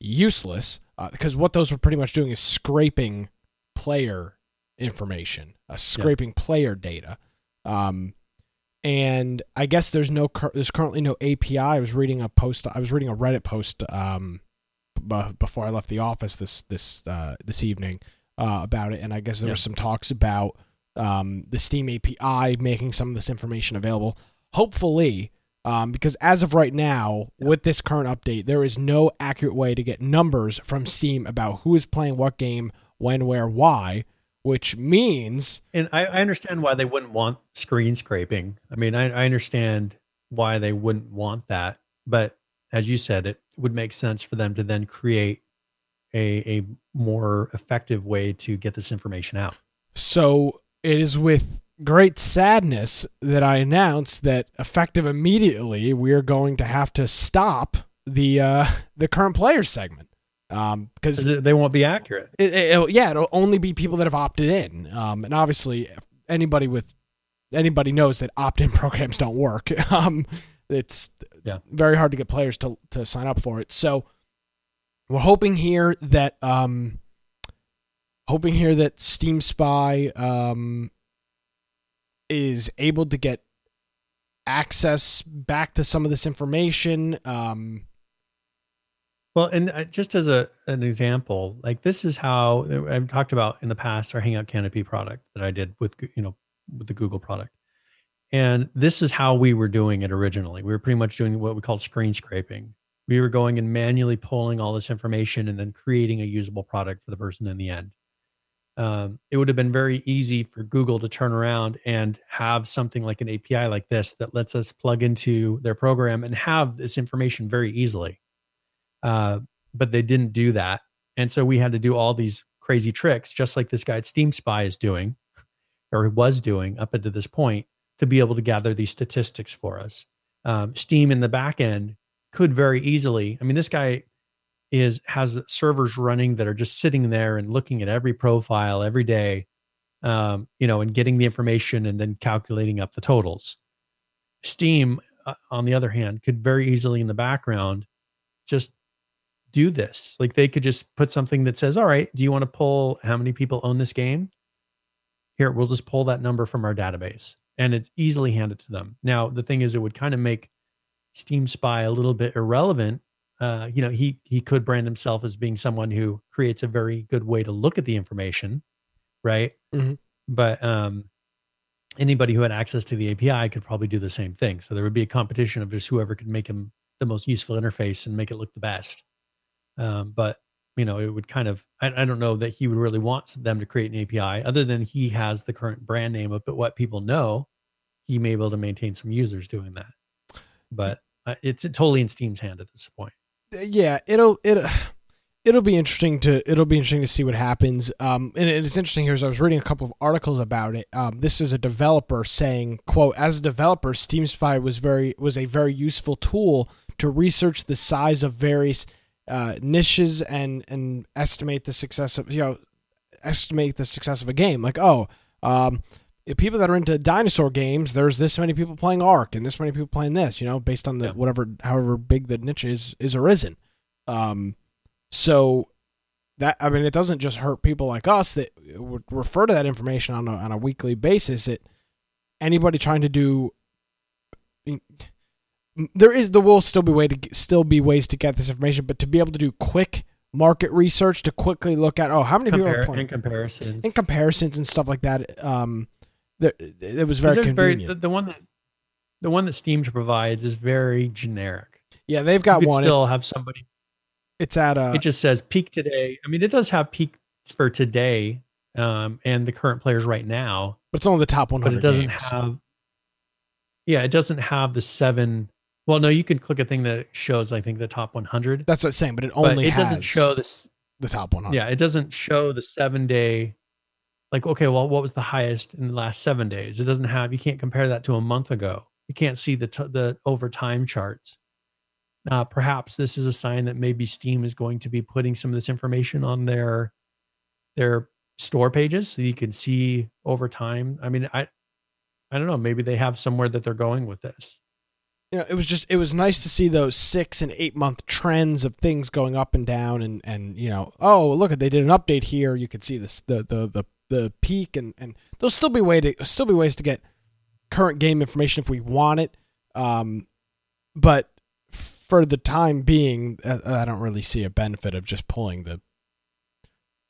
useless because uh, what those were pretty much doing is scraping player information, uh, scraping yeah. player data. Um, and I guess there's no there's currently no API. I was reading a post. I was reading a Reddit post um, b- before I left the office this this uh, this evening uh, about it, and I guess there yeah. was some talks about um, the Steam API making some of this information available. Hopefully, um, because as of right now, with this current update, there is no accurate way to get numbers from Steam about who is playing what game, when, where, why, which means. And I, I understand why they wouldn't want screen scraping. I mean, I, I understand why they wouldn't want that. But as you said, it would make sense for them to then create a, a more effective way to get this information out. So it is with great sadness that I announce that effective immediately, we are going to have to stop the uh, the current players segment because um, they won't be accurate. It, it, yeah, it'll only be people that have opted in, um, and obviously anybody with anybody knows that opt-in programs don't work. um, it's yeah. very hard to get players to to sign up for it. So we're hoping here that um, hoping here that Steam Spy um, is able to get access back to some of this information. Um, Well, and uh, just as a an example, like this is how uh, I've talked about in the past our Hangout Canopy product that I did with you know with the Google product, and this is how we were doing it originally. We were pretty much doing what we called screen scraping. We were going and manually pulling all this information and then creating a usable product for the person in the end. Um, it would have been very easy for Google to turn around and have something like an API like this that lets us plug into their program and have this information very easily uh, but they didn't do that. And so we had to do all these crazy tricks, just like this guy at Steam Spy is doing, or was doing up until this point, to be able to gather these statistics for us. Um, Steam in the back end could very easily. I mean, this guy is has servers running that are just sitting there and looking at every profile every day, um, you know, and getting the information and then calculating up the totals. Steam, uh, on the other hand, could very easily in the background just do this. Like they could just put something that says, all right, do you want to pull how many people own this game? Here, we'll just pull that number from our database and it's easily handed to them. Now, the thing is, it would kind of make Steam Spy a little bit irrelevant. Uh, you know, he he could brand himself as being someone who creates a very good way to look at the information, right? Mm-hmm. But um, anybody who had access to the API could probably do the same thing. So there would be a competition of just whoever could make him the most useful interface and make it look the best. Um, but you know, it would kind of I, I, don't know that he would really want them to create an API other than he has the current brand name of but what people know, he may be able to maintain some users doing that. But uh, it's totally in Steam's hand at this point. Uh, yeah, it'll it it'll be interesting to it'll be interesting to see what happens. Um, and it's interesting here as I was reading a couple of articles about it. Um, this is a developer saying, "quote As a developer, Steam Spy was very was a very useful tool to research the size of various." Uh, niches and and estimate the success of you know estimate the success of a game. Like oh, um, people that are into dinosaur games, there's this many people playing Ark and this many people playing this. You know, based on the yeah. whatever however big the niche is is or isn't. Um, so that I mean, it doesn't just hurt people like us that would refer to that information on a on a weekly basis. It anybody trying to do there is there will still be way to still be ways to get this information, but to be able to do quick market research to quickly look at oh how many Compar- people are playing in comparisons in comparisons and stuff like that. Um, there, it was very convenient. Very, the, the, one that the one that Steam provides is very generic. Yeah, they've got one. Still it's, have somebody. It's at a. It just says peak today. I mean, it does have peak for today, um, and the current players right now. But it's only the top 100. But it doesn't games. have. Yeah, it doesn't have the seven well, no, you can click a thing that shows, I think, the top 100. That's what I'm saying, but it only but it doesn't show this the top 100. Yeah, it doesn't show the seven day. Like, okay, well, what was the highest in the last seven days? It doesn't have. You can't compare that to a month ago. You can't see the t- the over time charts. Uh, perhaps this is a sign that maybe Steam is going to be putting some of this information on their their store pages so you can see over time. I mean, I I don't know. Maybe they have somewhere that they're going with this you know, it was just it was nice to see those six and eight month trends of things going up and down, and and you know, oh look, they did an update here. You could see this the the the the peak, and and there'll still be way to still be ways to get current game information if we want it. Um, but for the time being, uh, I don't really see a benefit of just pulling the.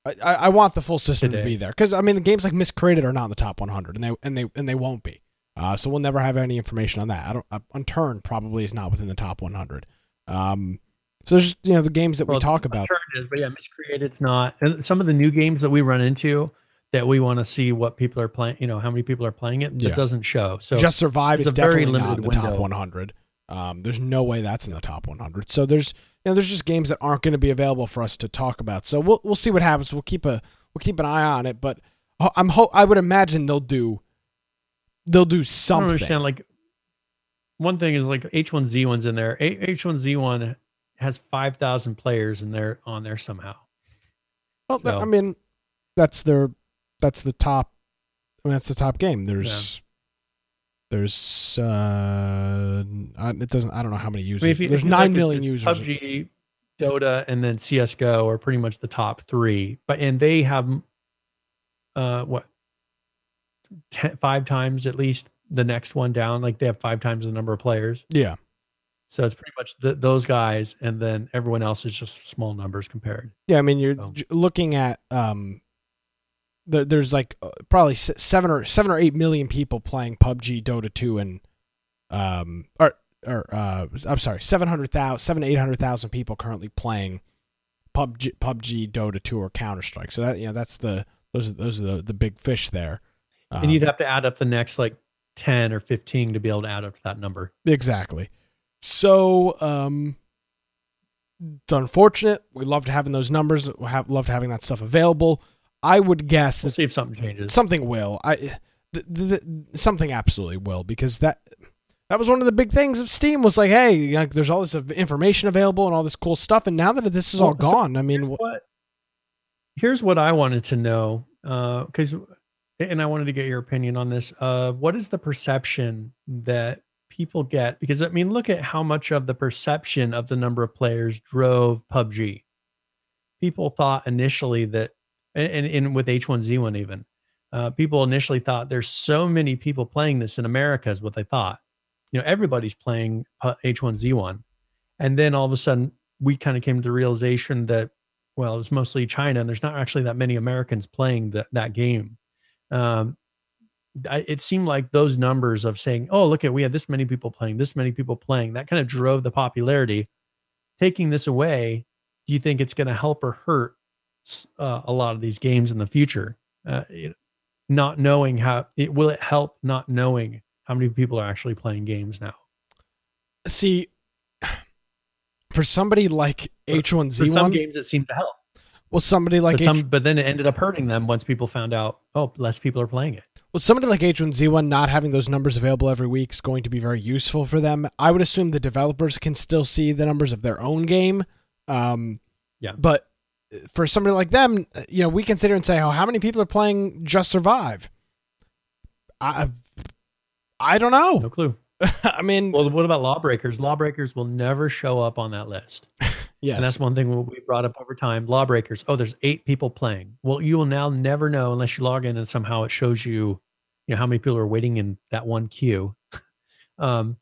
I, I want the full system Today. to be there because I mean the games like Miscreated are not in the top 100 and they and they and they won't be. Uh, so we'll never have any information on that. I don't. Uh, Unturned probably is not within the top 100. Um, so there's just you know the games that well, we talk about. Unturned is, but yeah, Miscreated's not. And some of the new games that we run into that we want to see what people are playing. You know how many people are playing it. Yeah. It doesn't show. So just survive is definitely not in the window. top 100. Um, there's no way that's in the top 100. So there's you know there's just games that aren't going to be available for us to talk about. So we'll we'll see what happens. We'll keep a we'll keep an eye on it. But I'm ho- I would imagine they'll do they'll do something. I don't understand. Like one thing is like H1Z1's in there. H1Z1 has five thousand players in there on there somehow. Well, so. I mean, that's their that's the top. I mean, that's the top game. There's. Yeah. There's uh, it doesn't. I don't know how many users. I mean, you, There's nine million users. PUBG, Dota, and then CS:GO are pretty much the top three. But and they have, uh, what ten, five times at least the next one down. Like they have five times the number of players. Yeah. So it's pretty much the, those guys, and then everyone else is just small numbers compared. Yeah, I mean, you're So- looking at um, there, there's like uh, probably seven or seven or eight million people playing PUBG, Dota 2, and um, or or uh, I'm sorry, seven hundred thousand, seven eight hundred thousand people currently playing PUBG, PUBG, Dota 2, or Counter Strike. So that you know, that's the those are those are the, the big fish there. Um, and you'd have to add up the next like ten or fifteen to be able to add up to that number. Exactly. So, um, it's unfortunate. We loved having those numbers. We have loved having that stuff available. I would guess We'll see if something changes. something will. I th- th- th- something absolutely will because that that was one of the big things of Steam was like, hey, like, there's all this information available and all this cool stuff, and now that this is all Well, gone, I mean, wh- what here's what I wanted to know because and I wanted to get your opinion on this. Uh, what is the perception that people get? Because I mean, look at how much of the perception of the number of players drove PUBG. People thought initially that, and, and, with H1Z1 even, uh, people initially thought there's so many people playing this in America is what they thought. You know, everybody's playing H1Z1, and then all of a sudden we kind of came to the realization that well, it's mostly China, and there's not actually that many Americans playing that that game. Um, I, it seemed like those numbers of saying, "Oh, look at we have this many people playing, this many people playing," that kind of drove the popularity. Taking this away, do you think it's going to help or hurt uh, a lot of these games in the future? Uh, not knowing how it will it help not knowing how many people are actually playing games now. see, for somebody like For- For some H1Z1, some games, it seemed to help. Well, somebody like but, H- some, but then it ended up hurting them once people found out, oh, less people are playing it. Well, somebody like H1Z1 not having those numbers available every week is going to be very useful for them. I would assume the developers can still see the numbers of their own game. Um, Yeah. But for somebody like them, you know, we consider and say, oh, how many people are playing Just Survive? I, I don't know. No clue. I mean, Well, what about lawbreakers? Lawbreakers will never show up on that list. yes. And that's one thing we brought up over time. Lawbreakers. Oh, there's eight people playing. Well, you will now never know unless you log in and somehow it shows you, you know, how many people are waiting in that one queue. um,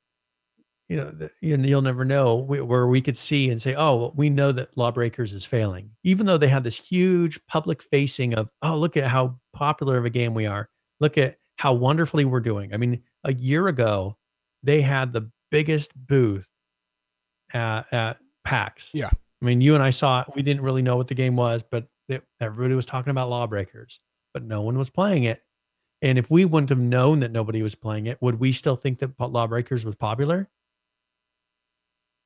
you know, the, you, you'll never know wh- where we could see and say, oh, well, we know that Lawbreakers is failing, even though they had this huge public facing of, oh, look at how popular of a game we are. Look at how wonderfully we're doing. I mean, a year ago, they had the biggest booth at, at PAX. Yeah. I mean, you and I saw it. We didn't really know what the game was, but it, everybody was talking about Lawbreakers, but no one was playing it. And if we wouldn't have known that nobody was playing it, would we still think that Lawbreakers was popular?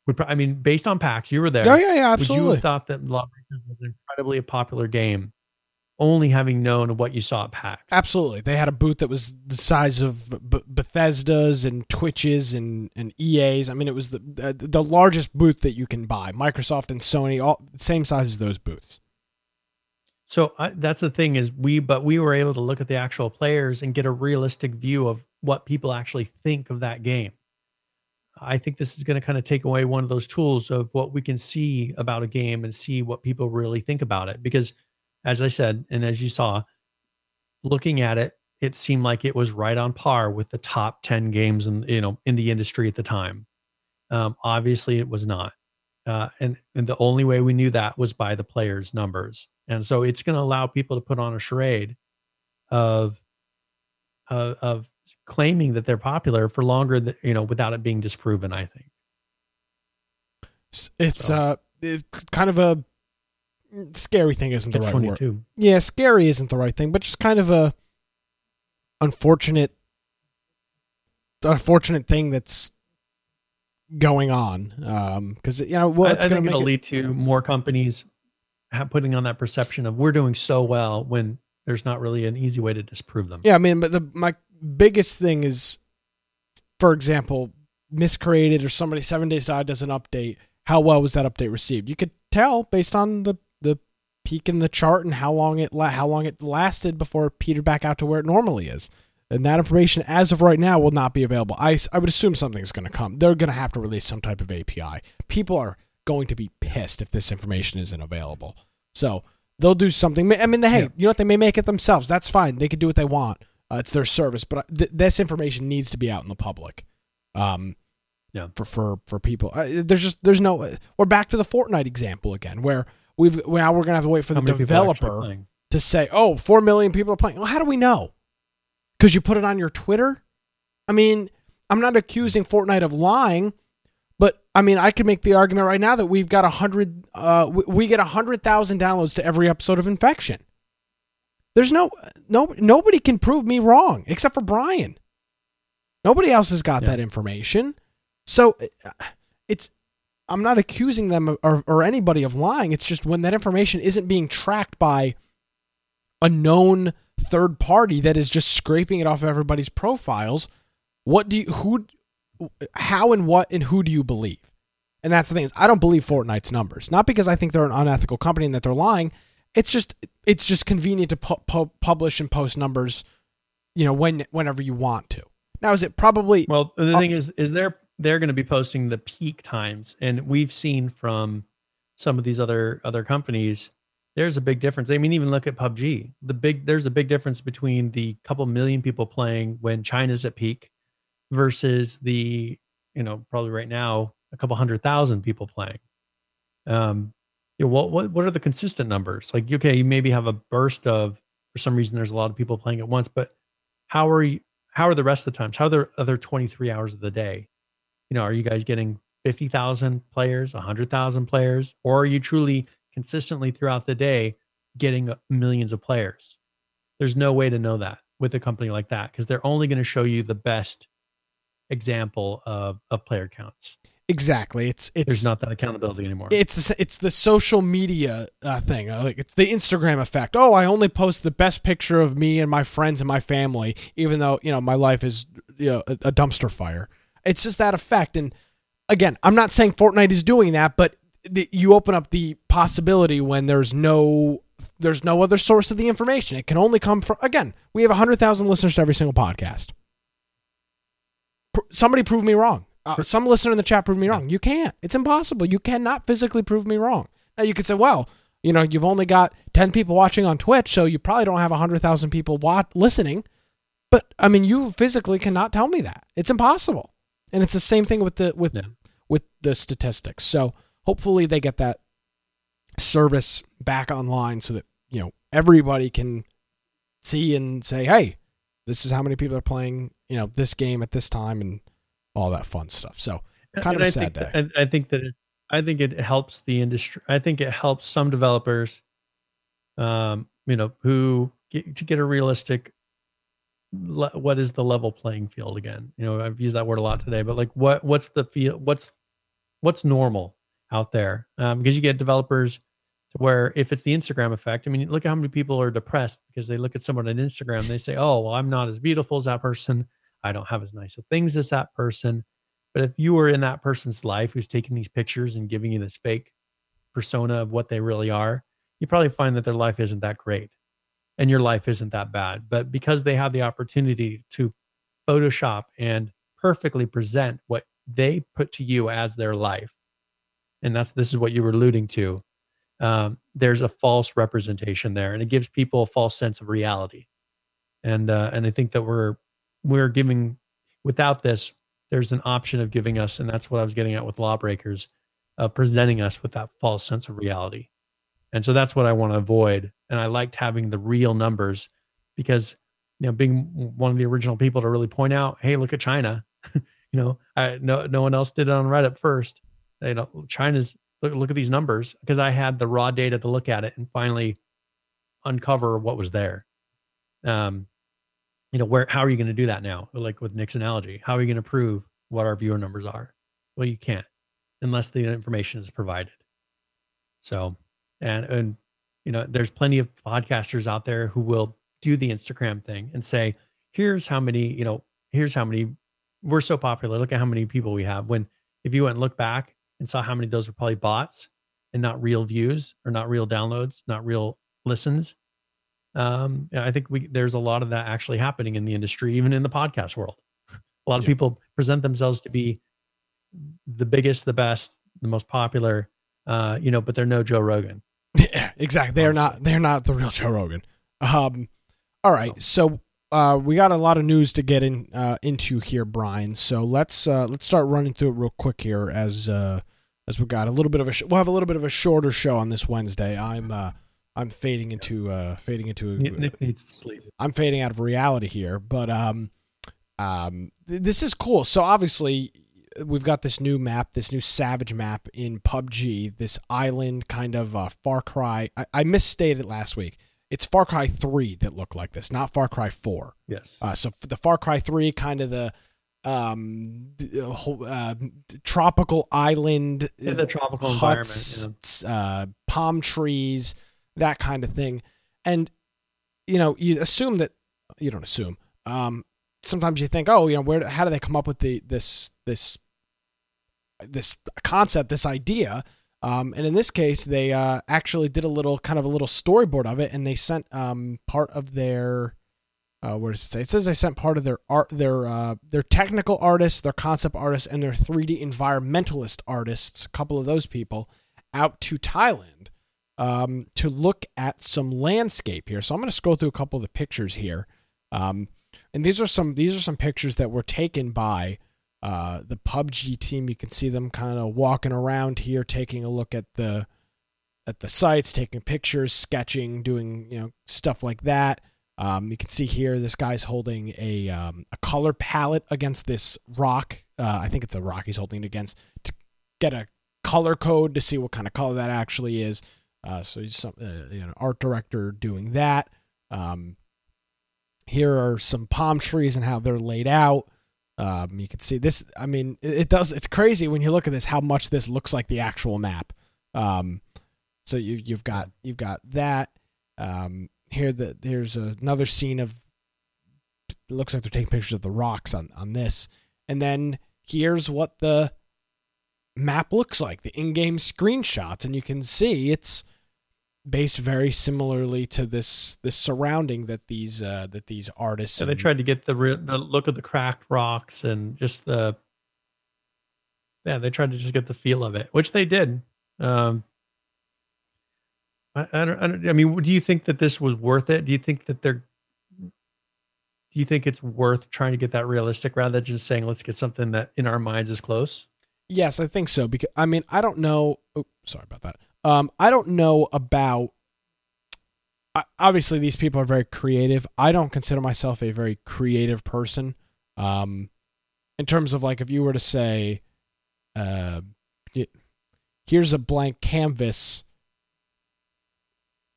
Would I mean, based on PAX, you were there. oh, yeah, yeah, absolutely. Would you have thought that Lawbreakers was incredibly a popular game, only having known what you saw at PAX? Absolutely. They had a booth that was the size of B- Bethesda's and Twitch's and, and EA's. I mean, it was the, the the largest booth that you can buy. Microsoft and Sony, all same size as those booths. So I, that's the thing is we, but we were able to look at the actual players and get a realistic view of what people actually think of that game. I think this is going to kind of take away one of those tools of what we can see about a game and see what people really think about it. Because, as I said, and as you saw, looking at it, it seemed like it was right on par with the top ten games in you know in the industry at the time. Um, obviously, it was not, uh, and and the only way we knew that was by the players' numbers. And so it's going to allow people to put on a charade of uh, of claiming that they're popular for longer, th- you know, without it being disproven. I think. It's So- uh, it, kind of a scary thing, isn't the right twenty word? Yeah, scary isn't the right thing, but just kind of a unfortunate, unfortunate thing that's going on. Um, because you know, well, it's I gonna it'll it, lead to more companies putting on that perception of we're doing so well when there's not really an easy way to disprove them. Yeah, I mean, but the my biggest thing is, for example, miscreated or somebody seven days side does an update. How well was that update received? You could tell based on the peak in the chart and how long it la- how long it lasted before it petered back out to where it normally is. And that information, as of right now, will not be available. I, I would assume something's going to come. They're going to have to release some type of API. People are going to be pissed if this information isn't available. So they'll do something. I mean, they, hey, Yeah. you know what? They may make it themselves. That's fine. They can do what they want. Uh, it's their service, but th- this information needs to be out in the public. Um, Yeah. For for for people, uh, there's just there's no. We're back to the Fortnite example again, where we've now we're gonna have to wait for How the many people are actually developer to say, "Oh, four million people are playing." Well, how do we know? Because you put it on your Twitter. I mean, I'm not accusing Fortnite of lying, but I mean, I could make the argument right now that we've got a hundred. Uh, we, we get a hundred thousand downloads to every episode of Infection. There's no no nobody can prove me wrong except for Brian. Nobody else has got Yeah. that information, so uh, it's. I'm not accusing them or, or anybody of lying. It's just when that information isn't being tracked by a known third party that is just scraping it off of everybody's profiles. What do you who how and what and who do you believe? And that's the thing is I don't believe Fortnite's numbers. Not because I think they're an unethical company and that they're lying. It's just it's just convenient to pu- pu- publish and post numbers, you know, when whenever you want to. Now is it probably Well, the Uh, thing is, is they're they're going to be posting the peak times, and we've seen from some of these other other companies, there's a big difference. I mean, even look at PUBG. The big there's a big difference between the couple million people playing when China's at peak versus the you know probably right now a couple hundred thousand people playing. Um, you know, what what what are the consistent numbers? Like, okay, you maybe have a burst of for some reason there's a lot of people playing at once, but how are you? How are the rest of the times? How are the other 23 hours of the day? You know, are you guys getting 50,000 players, 100,000 players, or are you truly consistently throughout the day getting millions of players? There's no way to know that with a company like that because they're only going to show you the best example of of player counts. exactly it's it's There's not that accountability anymore. it's it's the social media uh, thing uh, like it's the instagram effect oh i only post the best picture of me and my friends and my family even though you know my life is you know a, a dumpster fire it's just that effect and again i'm not saying fortnite is doing that but the, you open up the possibility when there's no there's no other source of the information it can only come from again we have 100000 listeners to every single podcast Pr- somebody prove me wrong uh, some listener in the chat prove me wrong. You can't. It's impossible. You cannot physically prove me wrong. Now you could say, well, you know, you've only got ten people watching on Twitch, so you probably don't have hundred thousand people wa- listening. But I mean, you physically cannot tell me that. It's impossible. And it's the same thing with the with Yeah. with the statistics. So hopefully they get that service back online so that you know everybody can see and say, hey, this is how many people are playing, you know, this game at this time and all that fun stuff. So kind of And a I sad think day. that- I, I think that it, I think it helps the industry. I think it helps some developers, um, you know, who get, to get a realistic. Le, what is the level playing field again? You know, I've used that word a lot today, but like, what what's the feel? What's what's normal out there? Um, because you get developers to where if it's the Instagram effect, I mean, look at how many people are depressed because they look at someone on Instagram, they say, "Oh, well, I'm not as beautiful as that person. I don't have as nice of things as that person." But if you were in that person's life who's taking these pictures and giving you this fake persona of what they really are, you probably find that their life isn't that great and your life isn't that bad. But because they have the opportunity to Photoshop and perfectly present what they put to you as their life, and that's this is what you were alluding to, um, there's a false representation there, and it gives people a false sense of reality. And uh, and I think that we're we're giving without this there's an option of giving us, and that's what I was getting at with lawbreakers, uh, presenting us with that false sense of reality. And so that's what I want to avoid. And I liked having the real numbers because, you know, being one of the original people to really point out, hey, look at China. you know, I no no one else did it on Reddit first. They don't China's look look at these numbers because I had the raw data to look at it and finally uncover what was there. Um, you know where how are you going to do that now like with nick's analogy how are you going to prove what our viewer numbers are well you can't unless the information is provided so and and you know there's plenty of podcasters out there who will do the instagram thing and say here's how many you know here's how many we're so popular look at how many people we have. When if you went and looked back and saw how many of those were probably bots and not real views or not real downloads not real listens um i think we there's a lot of that actually happening in the industry even in the podcast world. A lot of Yeah. people present themselves to be the biggest the best the most popular uh you know but they're no joe rogan Yeah, exactly. They're not. They're not the real Joe Rogan. Um. All right. So uh, we got a lot of news to get in uh, into here, Brian. So let's uh, let's start running through it real quick here as uh, as we got a little bit of a sh- we'll have a little bit of a shorter show on this Wednesday. I'm uh, I'm fading into uh, fading into Nick needs to sleep. I'm fading out of reality here, but um, um, th- this is cool. So obviously, we've got this new map, this new Savage map in PUBG, this island kind of uh, Far Cry. I, I misstated last week. It's Far Cry Three that looked like this, not Far Cry Four. Yes. Uh, so the Far Cry Three, kind of the um uh, uh, tropical island In the tropical huts, environment. s- uh, palm trees, that kind of thing. And you know, you assume that you don't assume. Um, sometimes you think, oh, you know, where? How do they come up with the this this this concept, this idea? Um, and in this case, they uh, actually did a little kind of a little storyboard of it, and they sent um, part of their uh, where does it say? It says they sent part of their art, their uh, their technical artists, their concept artists, and their 3D environmentalist artists. A couple of those people out to Thailand um, to look at some landscape here. So I'm going to scroll through a couple of the pictures here, um, and these are some these are some pictures that were taken by uh, the PUBG team. You can see them kind of walking around here, taking a look at the at the sites, taking pictures, sketching, doing you know stuff like that. Um, you can see here this guy's holding a um, a color palette against this rock. Uh, I think it's a rock he's holding it against to get a color code to see what kind of color that actually is. Uh, so he's some uh, you know art director doing that. Um, here are some palm trees and how they're laid out. Um, you can see this. I mean, it, it does. It's crazy when you look at this how much this looks like the actual map. Um, so you you've got you've got that. Um, here the there's another scene of it looks like they're taking pictures of the rocks on on this, and then here's what the map looks like, the in-game screenshots, and you can see it's based very similarly to this this surrounding that these uh, that these artists. So they tried to get the the look of the cracked rocks and just the yeah, they tried to just get the feel of it, which they did. Um, I, I don't, I don't. I mean, do you think that this was worth it? Do you think that they're? Do you think it's worth trying to get that realistic rather than just saying let's get something that in our minds is close? Yes, I think so. Because I mean, I don't know. Oh, sorry about that. Um, I don't know about. Obviously, these people are very creative. I don't consider myself a very creative person. Um, in terms of like, if you were to say, uh, here's a blank canvas.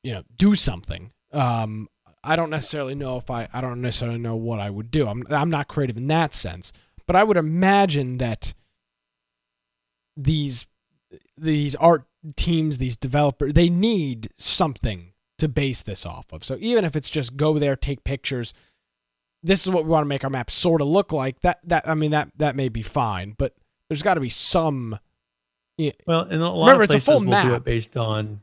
You know, do something. Um, I don't necessarily know if I. I don't necessarily know what I would do. I'm. I'm not creative in that sense. But I would imagine that these these art teams, these developers, they need something to base this off of. So even if it's just go there, take pictures, this is what we want to make our map sort of look like. That that I mean that that may be fine, but there's got to be some. Well, and a lot Remember, of it's a places full will do map. it based on.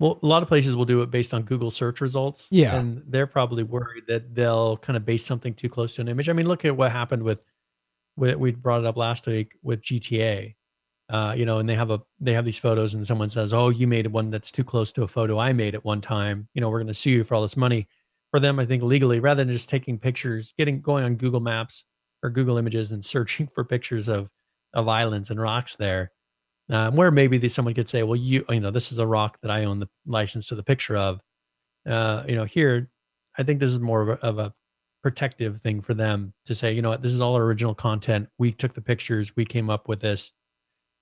Well, a lot of places will do it based on Google search results. Yeah. and they're probably worried that they'll kind of base something too close to an image. I mean, look at what happened with, with we brought it up last week with GTA. Uh, you know, and they have a they have these photos, and someone says, "Oh, you made one that's too close to a photo I made at one time." You know, we're going to sue you for all this money. For them, I think legally, rather than just taking pictures, getting going on Google Maps or Google Images and searching for pictures of of islands and rocks there, um, where maybe they, someone could say, "Well, you you know, this is a rock that I own the license to the picture of." Uh, you know, here, I think this is more of a, of a protective thing for them to say, you know what, this is all our original content. We took the pictures, we came up with this,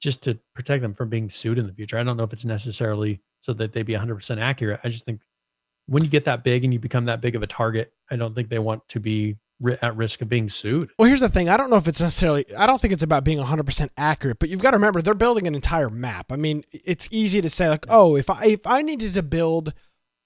just to protect them from being sued in the future. I don't know if it's necessarily so that they be 100% accurate. I just think when you get that big and you become that big of a target, I don't think they want to be at risk of being sued. Well, here's the thing. I don't know if it's necessarily. I don't think it's about being 100% accurate, but you've got to remember they're building an entire map. I mean, it's easy to say like, oh, if I if I needed to build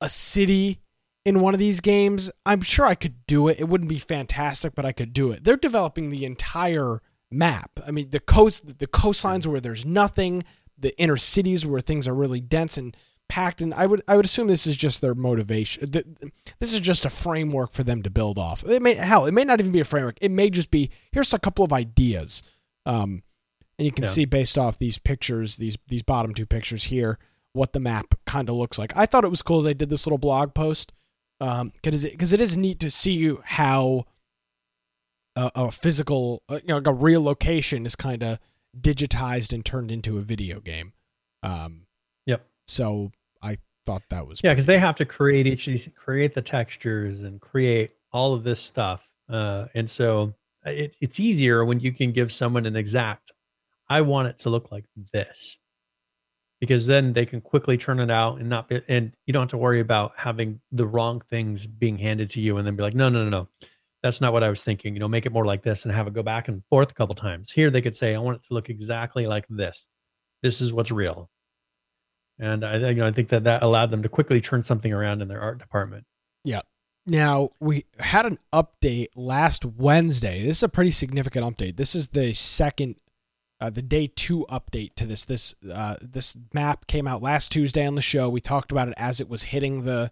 a city in one of these games, I'm sure I could do it. It wouldn't be fantastic, but I could do it. They're developing the entire map. I mean, the coast, the coastlines where there's nothing, the inner cities where things are really dense and packed. And I would, I would assume this is just their motivation. This is just a framework for them to build off. It may, hell, it may not even be a framework. It may just be here's a couple of ideas. Um, and you can Yeah. see based off these pictures, these these bottom two pictures here, what the map kind of looks like. I thought it was cool they did this little blog post because um, it, cause it is neat to see how a, a physical, uh, you know, like a real location is kind of digitized and turned into a video game. Um, yep. So I thought that was yeah, because they have to create each of these, create the textures and create all of this stuff, uh, and so it, it's easier when you can give someone an exact. I want it to look like this because then they can quickly turn it out and not be, and you don't have to worry about having the wrong things being handed to you and then be like no no no no that's not what i was thinking you know make it more like this and have it go back and forth a couple times. Here they could say i want it to look exactly like this. This is what's real. And i you know i think that that allowed them to quickly turn something around in their art department. Yeah. Now we had an update last wednesday. This is a pretty significant update. This is the second uh, the day two update to this. This uh, this map came out last Tuesday on the show. We talked about it as it was hitting the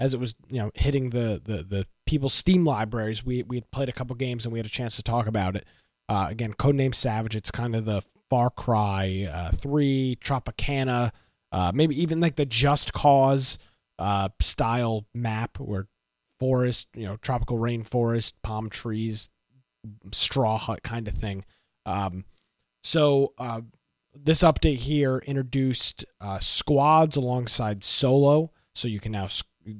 as it was you know hitting the the the people's Steam libraries. We we had played a couple games and we had a chance to talk about it. Uh, again, codename Savage. It's kind of the Far Cry uh, Three, Tropicana, uh, maybe even like the Just Cause uh, style map where forest, you know, tropical rainforest, palm trees, straw hut kind of thing. Um, so uh, this update here introduced uh, squads alongside solo, so you can now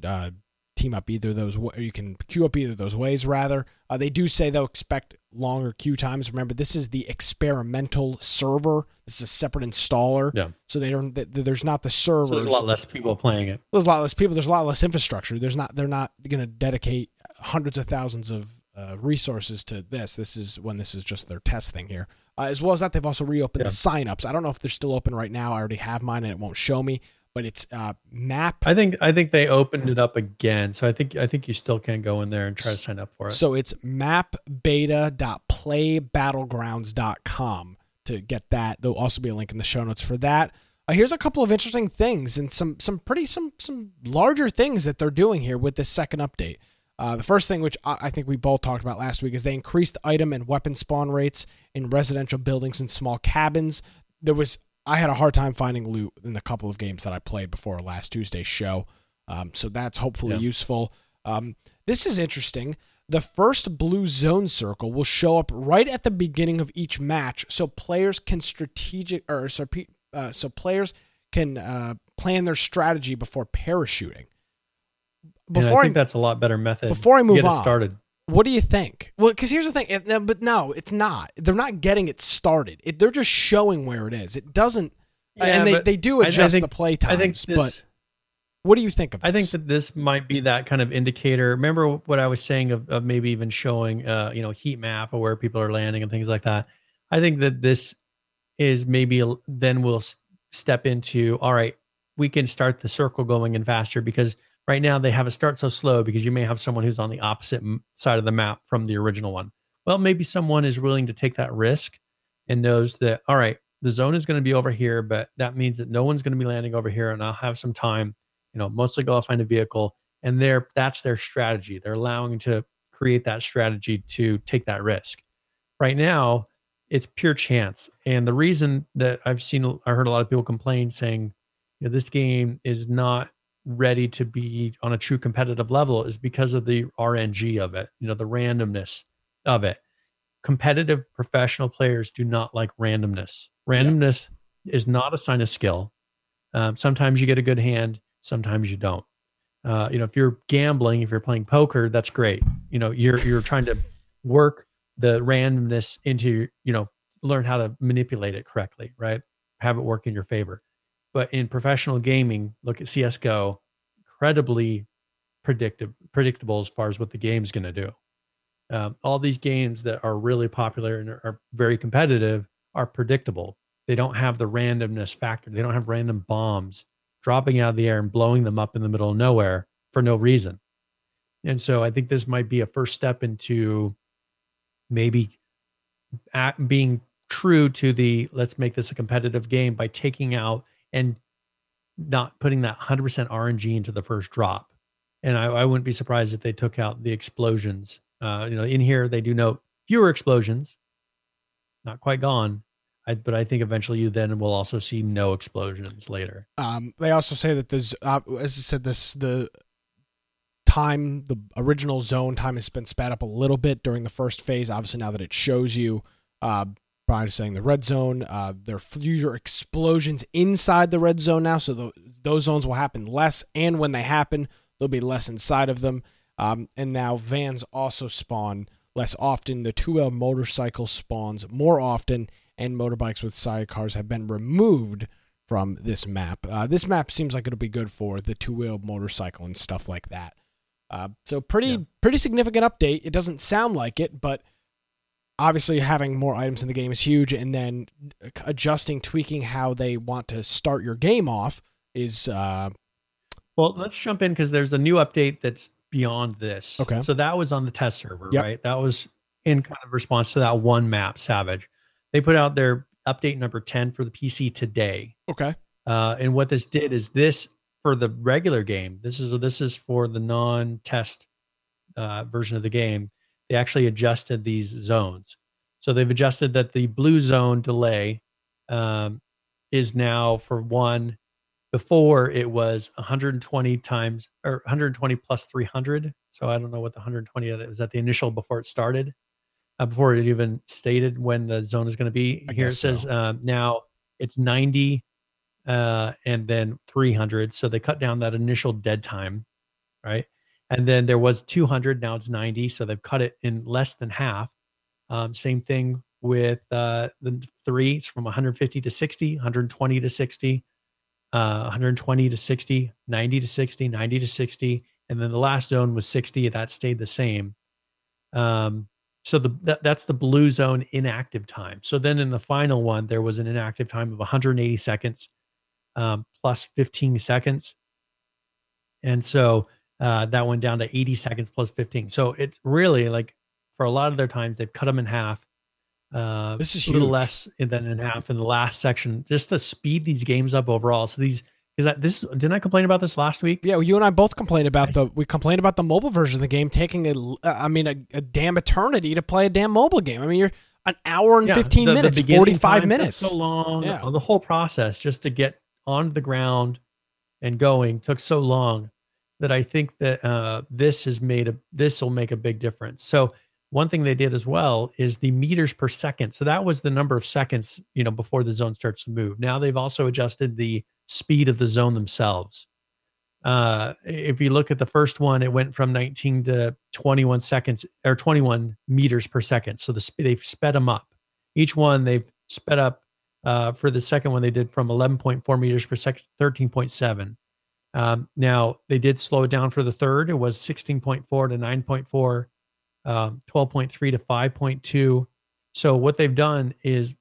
uh, team up either those. Or you can queue up either those ways. Rather, uh, they do say they'll expect longer queue times. Remember, this is the experimental server. This is a separate installer. Yeah. So they don't. There's not the server. So there's a lot less people playing it. There's a lot less people. There's a lot less infrastructure. There's not. They're not going to dedicate hundreds of thousands of uh, resources to this. This is when this is just their test thing here. Uh, as well as that, they've also reopened yeah. the signups. I don't know if they're still open right now. I already have mine and it won't show me, but it's uh, map. I think I think they opened it up again, so I think I think you still can go in there and try to sign up for it. So it's mapbeta.playbattlegrounds.com to get that. There'll also be a link in the show notes for that. Uh, here's a couple of interesting things and some some pretty some some larger things that they're doing here with this second update. Uh, the first thing, which I think we both talked about last week, is they increased item and weapon spawn rates in residential buildings and small cabins. There was I had a hard time finding loot in the couple of games that I played before last Tuesday's show, um, so that's hopefully yeah. useful. Um, this is interesting. The first blue zone circle will show up right at the beginning of each match, so players can strategic or so, uh, so players can uh, plan their strategy before parachuting before I think I, that's a lot better method. Before I move on, started. What do you think? Well, because here's the thing, it, but no, it's not. They're not getting it started. It, they're just showing where it is. It doesn't, yeah, and they, they do adjust think, the play times. I think this, but what do you think of? I think that this might be that kind of indicator. Remember what I was saying of, of maybe even showing, uh, you know, heat map of where people are landing and things like that. I think that this is maybe a, then we'll step into all right. We can start the circle going in faster because Right now, they have it start so slow because you may have someone who's on the opposite side of the map from the original one. Well, maybe someone is willing to take that risk and knows that, all right, the zone is going to be over here, but that means that no one's going to be landing over here and I'll have some time, you know, mostly go find a vehicle. And there, that's their strategy. They're allowing to create that strategy to take that risk. Right now, it's pure chance. And the reason that I've seen, I heard a lot of people complain saying, you know, this game is not ready to be on a true competitive level is because of the RNG of it, you know, the randomness of it. Competitive professional players do not like randomness. Randomness yeah. is not a sign of skill. Um, sometimes you get a good hand, sometimes you don't. Uh, you know, if you're gambling, if you're playing poker, that's great. You know, you're you're trying to work the randomness into, you know, learn how to manipulate it correctly, right? Have it work in your favor. But in professional gaming, look at CSGO, incredibly predictable as far as what the game's going to do. Um, all these games that are really popular and are very competitive are predictable. They don't have the randomness factor. They don't have random bombs dropping out of the air and blowing them up in the middle of nowhere for no reason. And so I think this might be a first step into maybe being true to the let's make this a competitive game by taking out and not putting that 100% RNG into the first drop. And I, I wouldn't be surprised if they took out the explosions. Uh, you know, in here they do note fewer explosions, not quite gone. I, but I think eventually you then will also see no explosions later. Um, they also say that there's, uh, as I said, this the time, the original zone time has been sped up a little bit during the first phase. Obviously, now that it shows you, uh, Saying the red zone, uh, there are future explosions inside the red zone now, so the, those zones will happen less, and when they happen, there'll be less inside of them. Um, and now vans also spawn less often. The two wheel motorcycle spawns more often, and motorbikes with sidecars have been removed from this map. Uh, this map seems like it'll be good for the two wheel motorcycle and stuff like that. Uh, so pretty yeah. pretty significant update. It doesn't sound like it, but obviously having more items in the game is huge, and then adjusting, tweaking how they want to start your game off is. Uh, well, let's jump in because there's a new update that's beyond this. Okay. So that was on the test server, yep. right? That was in kind of response to that one map, Savage. They put out their update number 10 for the PC today. Okay. Uh, and what this did is this for the regular game. This is this is for the non-test uh, version of the game. They actually adjusted these zones. So they've adjusted that the blue zone delay um, is now for one. Before it was 120 times or 120 plus 300. So I don't know what the 120 that was at the initial before it started, uh, before it even stated when the zone is going to be. I Here it says so. uh, now it's 90 uh, and then 300. So they cut down that initial dead time, right? And then there was 200. Now it's 90. So they've cut it in less than half. Um, same thing with uh, the three. It's from 150 to 60, 120 to 60, uh, 120 to 60, 90 to 60, 90 to 60. And then the last zone was 60. That stayed the same. Um, so the that, that's the blue zone inactive time. So then in the final one, there was an inactive time of 180 seconds um, plus 15 seconds. And so uh, that went down to 80 seconds plus 15. So it's really like for a lot of their times, they've cut them in half. Uh, this is a little huge. less than in half in the last section, just to speed these games up overall. So these is that this didn't I complain about this last week? Yeah, well, you and I both complained about the we complained about the mobile version of the game taking a I mean a, a damn eternity to play a damn mobile game. I mean you're an hour and yeah, 15 the, minutes, the 45 minutes. So long. Yeah. The whole process just to get on the ground and going took so long that I think that uh, this has made a this will make a big difference. So one thing they did as well is the meters per second. So that was the number of seconds, you know, before the zone starts to move. Now they've also adjusted the speed of the zone themselves. Uh, if you look at the first one, it went from 19 to 21 seconds or 21 meters per second. So the they've sped them up. Each one they've sped up uh, for the second one, they did from 11.4 meters per second to 13.7. Um, now they did slow it down for the third. It was 16.4 to 9.4, um, 12.3 to 5.2. So what they've done is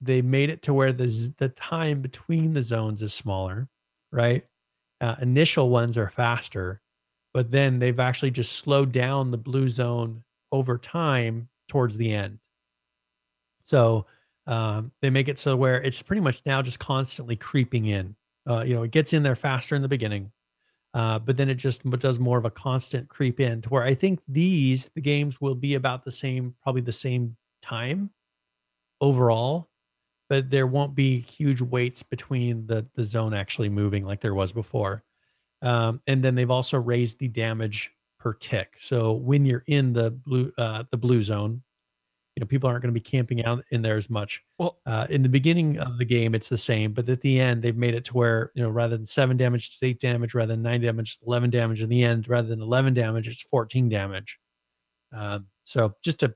they made it to where the the time between the zones is smaller, right? Uh, initial ones are faster, but then they've actually just slowed down the blue zone over time towards the end. So um, they make it so where it's pretty much now just constantly creeping in. Uh, you know, it gets in there faster in the beginning, uh, but then it just does more of a constant creep in to where I think these the games will be about the same, probably the same time overall, but there won't be huge weights between the the zone actually moving like there was before. Um, and then they've also raised the damage per tick. So when you're in the blue uh, the blue zone, you know people aren't going to be camping out in there as much well uh, in the beginning of the game it's the same but at the end they've made it to where you know rather than seven damage it's eight damage rather than nine damage 11 damage in the end rather than 11 damage it's 14 damage. Uh, so just to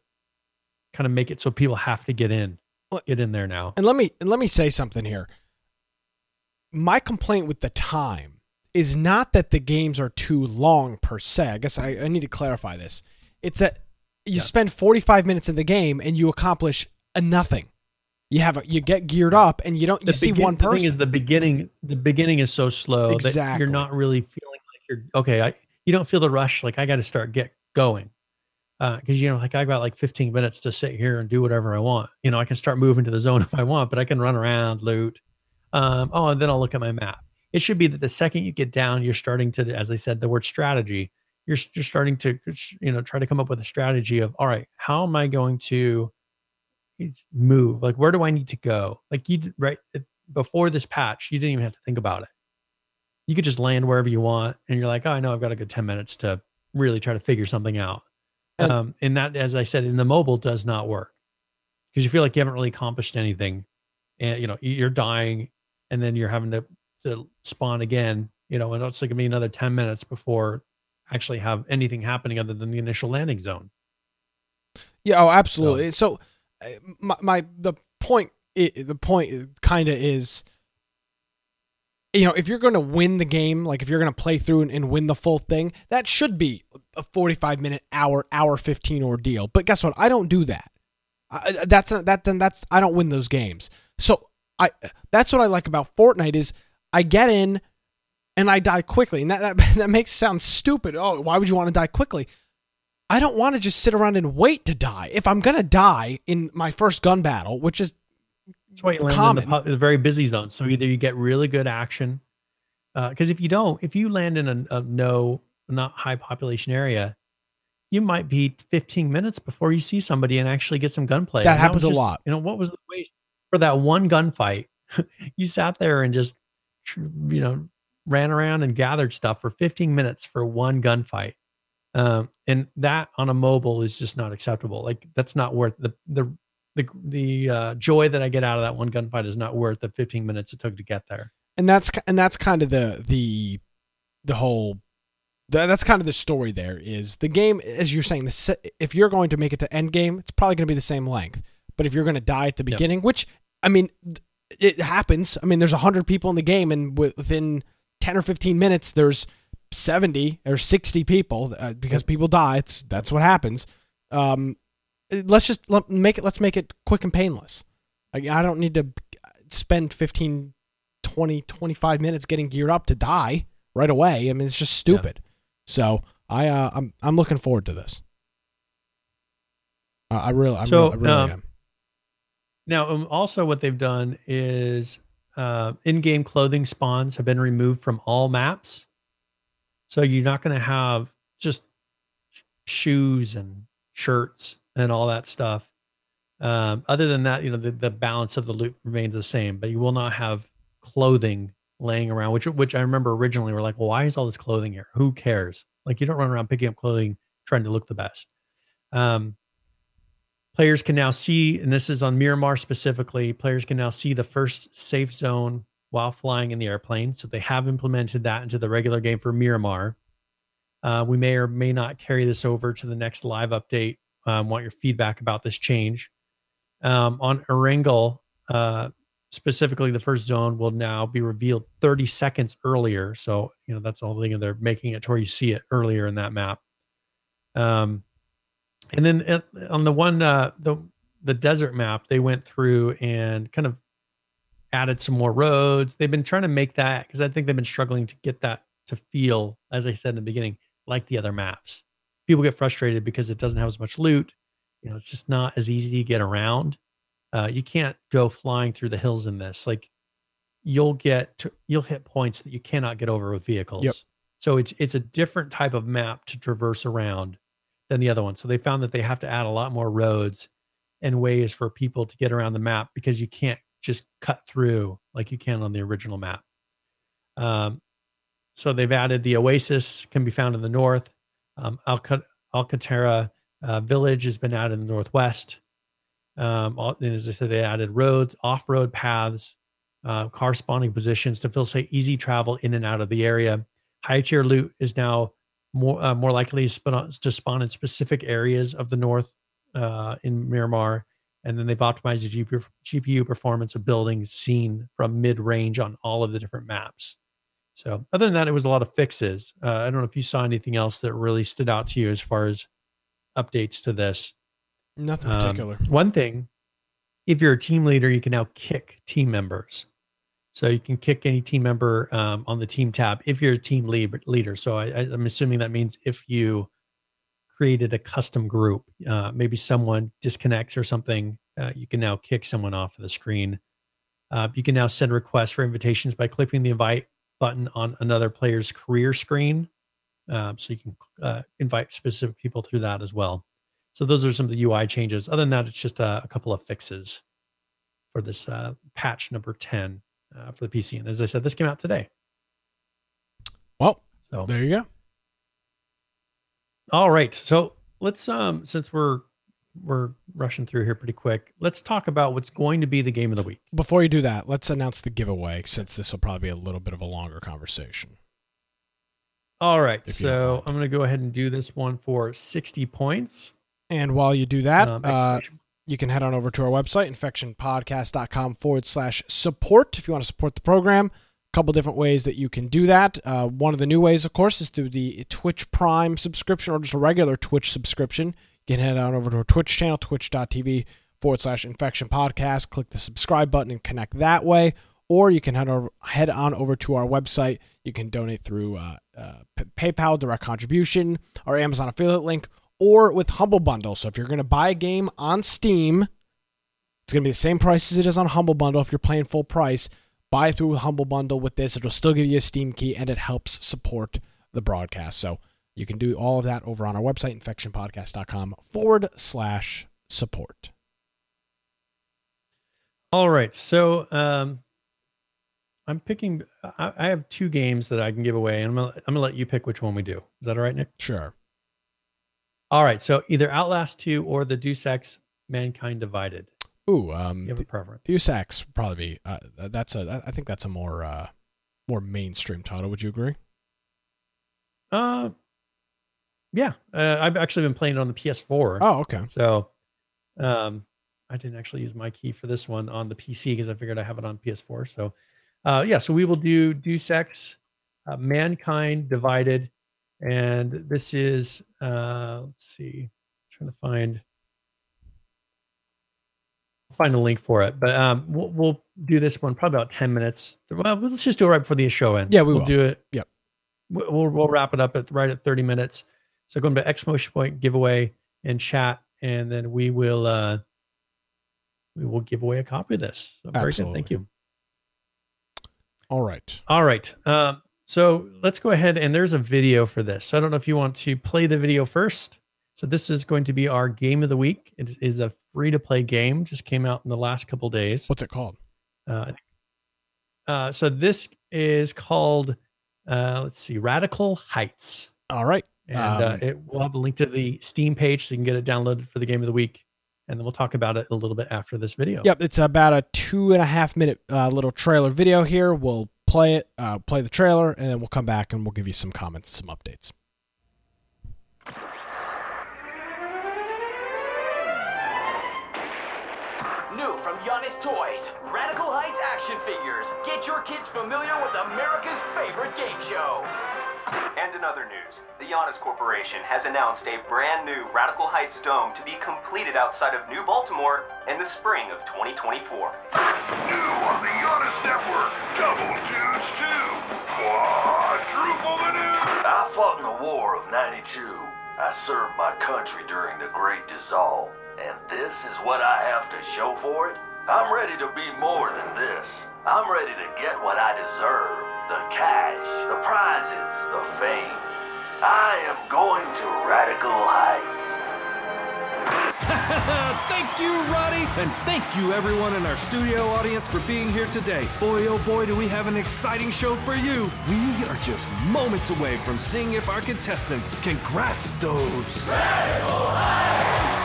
kind of make it so people have to get in get in there now. And let me and let me say something here. My complaint with the time is not that the games are too long per se. I guess i, I need to clarify this. It's that you yeah. spend 45 minutes in the game and you accomplish a nothing. You have a, you get geared up and you don't you the see begin, one person. The thing is the beginning the beginning is so slow exactly. that you're not really feeling like you're okay. I you don't feel the rush like I got to start get going. Uh, cuz you know like I got like 15 minutes to sit here and do whatever I want. You know, I can start moving to the zone if I want, but I can run around, loot. Um, oh, and then I'll look at my map. It should be that the second you get down, you're starting to, as they said, the word strategy you're you're starting to you know try to come up with a strategy of all right how am i going to move like where do i need to go like you right before this patch you didn't even have to think about it you could just land wherever you want, and you're like, oh, I know I've got a good ten minutes to really try to figure something out. And, um, and that, as I said, in the mobile does not work because you feel like you haven't really accomplished anything, and you know you're dying, and then you're having to to spawn again. You know, and it's like gonna be another ten minutes before actually have anything happening other than the initial landing zone. Yeah, oh, absolutely. So, so uh, my, my the point the point kind of is you know, if you're going to win the game, like if you're going to play through and, and, win the full thing, that should be a 45 minute, hour, hour 15 ordeal. But guess what? I don't do that. I, that's not that. Then that's I don't win those games. So I that's what I like about Fortnite is I get in and I die quickly, and that that that makes it sound stupid. Oh, why would you want to die quickly? I don't want to just sit around and wait to die. If I'm gonna die in my first gun battle, which is that's why you land common. in the, the, very busy zone. So either you get really good action, because uh, if you don't, if you land in a, a no, not high population area, you might be 15 minutes before you see somebody and actually get some gunplay. That and happens that just, a lot. You know what was the waste for that one gunfight? you sat there and just, you know, ran around and gathered stuff for 15 minutes for one gunfight. Um, and that on a mobile is just not acceptable. Like that's not worth the the the the uh, joy that I get out of that one gunfight is not worth the 15 minutes it took to get there. And that's and that's kind of the the the whole that's kind of the story there is the game as you're saying the if you're going to make it to end game it's probably going to be the same length but if you're going to die at the beginning yep. which i mean it happens i mean there's 100 people in the game and within 10 or 15 minutes there's 70 or 60 people uh, because people die. It's that's what happens. Um let's just let, make it let's make it quick and painless. I, I don't need to spend 15 20 25 minutes getting geared up to die right away. I mean it's just stupid. Yeah. so i uh, i'm i'm looking forward to this. Uh, i really i so, really, I really um, am. now um, also what they've done is uh, in-game clothing spawns have been removed from all maps so you're not going to have just shoes and shirts and all that stuff. Um, other than that, you know, the, the balance of the loot remains the same, but you will not have clothing laying around, which which I remember originally we're like, well, why is all this clothing here? Who cares? Like you don't run around picking up clothing trying to look the best. Um, players can now see, and this is on Miramar specifically, players can now see the first safe zone while flying in the airplane. So they have implemented that into the regular game for Miramar. Uh, we may or may not carry this over to the next live update um, want your feedback about this change. Um, on Erangel, uh, specifically, the first zone will now be revealed 30 seconds earlier. So, you know, that's the whole thing. They're making it to where you see it earlier in that map. Um, and then uh, on the one, uh, the, the desert map, they went through and kind of added some more roads. They've been trying to make that because I think they've been struggling to get that to feel, as I said in the beginning, like the other maps people get frustrated because it doesn't have as much loot. You know, it's just not as easy to get around. Uh, you can't go flying through the hills in this. Like you'll get to, you'll hit points that you cannot get over with vehicles. Yep. So it's it's a different type of map to traverse around than the other one. So they found that they have to add a lot more roads and ways for people to get around the map because you can't just cut through like you can on the original map. Um, so they've added the oasis can be found in the north. Um, Alcantara uh, Village has been added in the northwest. Um, and as I said, they added roads, off-road paths, uh, car spawning positions to facilitate easy travel in and out of the area. High tier loot is now more uh, more likely to spawn, in specific areas of the north uh, in Miramar, and then they've optimized the GPU, GPU performance of buildings seen from mid range on all of the different maps. So other than that, it was a lot of fixes. Uh, I don't know if you saw anything else that really stood out to you as far as updates to this. Nothing um, particular. One thing, if you're a team leader, you can now kick team members. So you can kick any team member um, on the team tab if you're a team lead, leader. So I, am assuming that means if you created a custom group, uh, maybe someone disconnects or something, uh, you can now kick someone off of the screen. Uh, you can now send requests for invitations by clicking the invite button on another player's career screen. Um, so you can uh, invite specific people through that as well. So those are some of the UI changes. Other than that, it's just a, a couple of fixes for this uh, patch number 10 uh, for the PC. And as I said, this came out today. Well, so There you go. all right. So let's um since we're we're rushing through here pretty quick, let's talk about what's going to be the game of the week. Before you do that, let's announce the giveaway since this will probably be a little bit of a longer conversation. All right. If you don't So. I'm gonna go ahead and do this one for 60 points. And while you do that, Um, uh, you can head on over to our website, infectionpodcast.com forward slash support if you want to support the program. A couple different ways that you can do that. Uh, one of the new ways, of course, is through the Twitch Prime subscription or just a regular Twitch subscription. You can head on over to our Twitch channel, twitch.tv forward slash infection podcast. Click the subscribe button and connect that way. Or you can head, over, head on over to our website. You can donate through uh, uh, PayPal, direct contribution, our Amazon affiliate link, or with Humble Bundle. So if you're going to buy a game on Steam, it's going to be the same price as it is on Humble Bundle if you're playing full price. Buy through Humble Bundle with this. It'll still give you a Steam key and it helps support the broadcast. So you can do all of that over on our website, infectionpodcast.com forward slash support. All right. So um I'm picking I, I have two games that I can give away, and I'm I'm gonna let you pick which one we do. Is that all right, Nick? Sure. All right. So either Outlast 2 or the Deus Ex Mankind Divided. Ooh, um, You have a preference? Deus Ex probably be, uh, that's a, I think that's a more, uh, more mainstream title. Would you agree? Uh, yeah. Uh, I've actually been playing it on the PS4. Oh, okay. So, um, I didn't actually use my key for this one on the PC because I figured I have it on PS4. So, uh, yeah. So we will do Deus Ex, uh, Mankind Divided, and this is uh, let's see, trying to find find a link for it, but um, we'll we'll do this one probably about ten minutes. Well, let's just do it right before the show ends. Yeah, we will will. do it. Yep. We'll we'll, we'll wrap it up at right at thirty minutes. So go to X Motion Point giveaway and chat, and then we will uh we will give away a copy of this. So very good. Thank you. All right. All right. Um, so let's go ahead and there's a video for this. So I don't know if you want to play the video first. So this is going to be our game of the week. It is a free to play game. Just came out in the last couple days. What's it called? Uh, uh, so this is called uh, let's see, Radical Heights, All right. and uh, Um, it will have a link to the Steam page so you can get it downloaded for the game of the week. And then we'll talk about it a little bit after this video. Yep, it's about a two and a half minute uh, little trailer video here. We'll play it, uh, play the trailer, and then we'll come back and we'll give you some comments, some updates. New from Giannis Toys, Radical Heights action figures. Get your kids familiar with America's favorite game show. And in other news, the Giannis Corporation has announced a brand new Radical Heights Dome to be completed outside of New Baltimore in the spring of 2024. New on the Giannis Network. Double dudes too. Quadruple the news. I fought in the War of 92. I served my country during the Great Dissolve. And this is what I have to show for it? I'm ready to be more than this. I'm ready to get what I deserve. The cash, the prizes, the fame. I am going to Radical Heights. thank you, Roddy, and thank you, everyone in our studio audience, for being here today. Boy, oh boy, do we have an exciting show for you. We are just moments away from seeing if our contestants can grasp those. All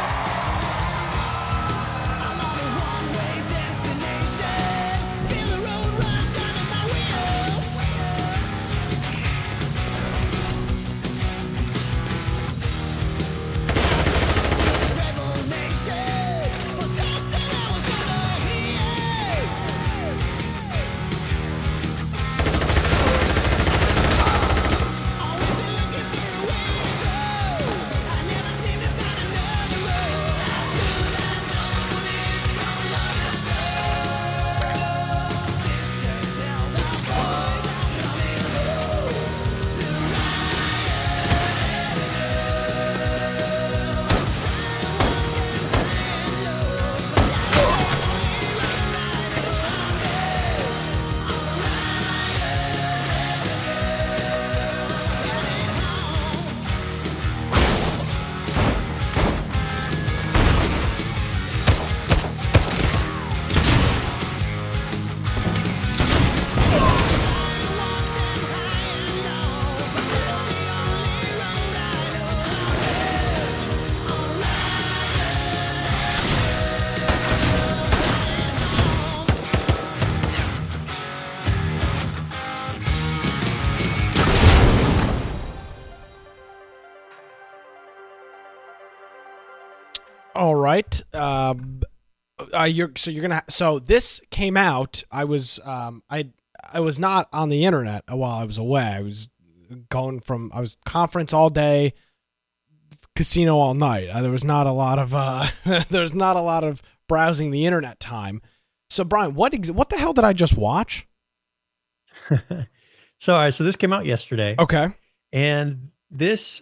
right. Um, uh, you're so you're gonna. So this came out. I was um I I was not on the internet while I was away. I was going from I was conference all day, casino all night. Uh, there was not a lot of uh there was not a lot of browsing the internet time. So Brian, what ex- what the hell did I just watch? so, all right, so this came out yesterday. Okay. And this,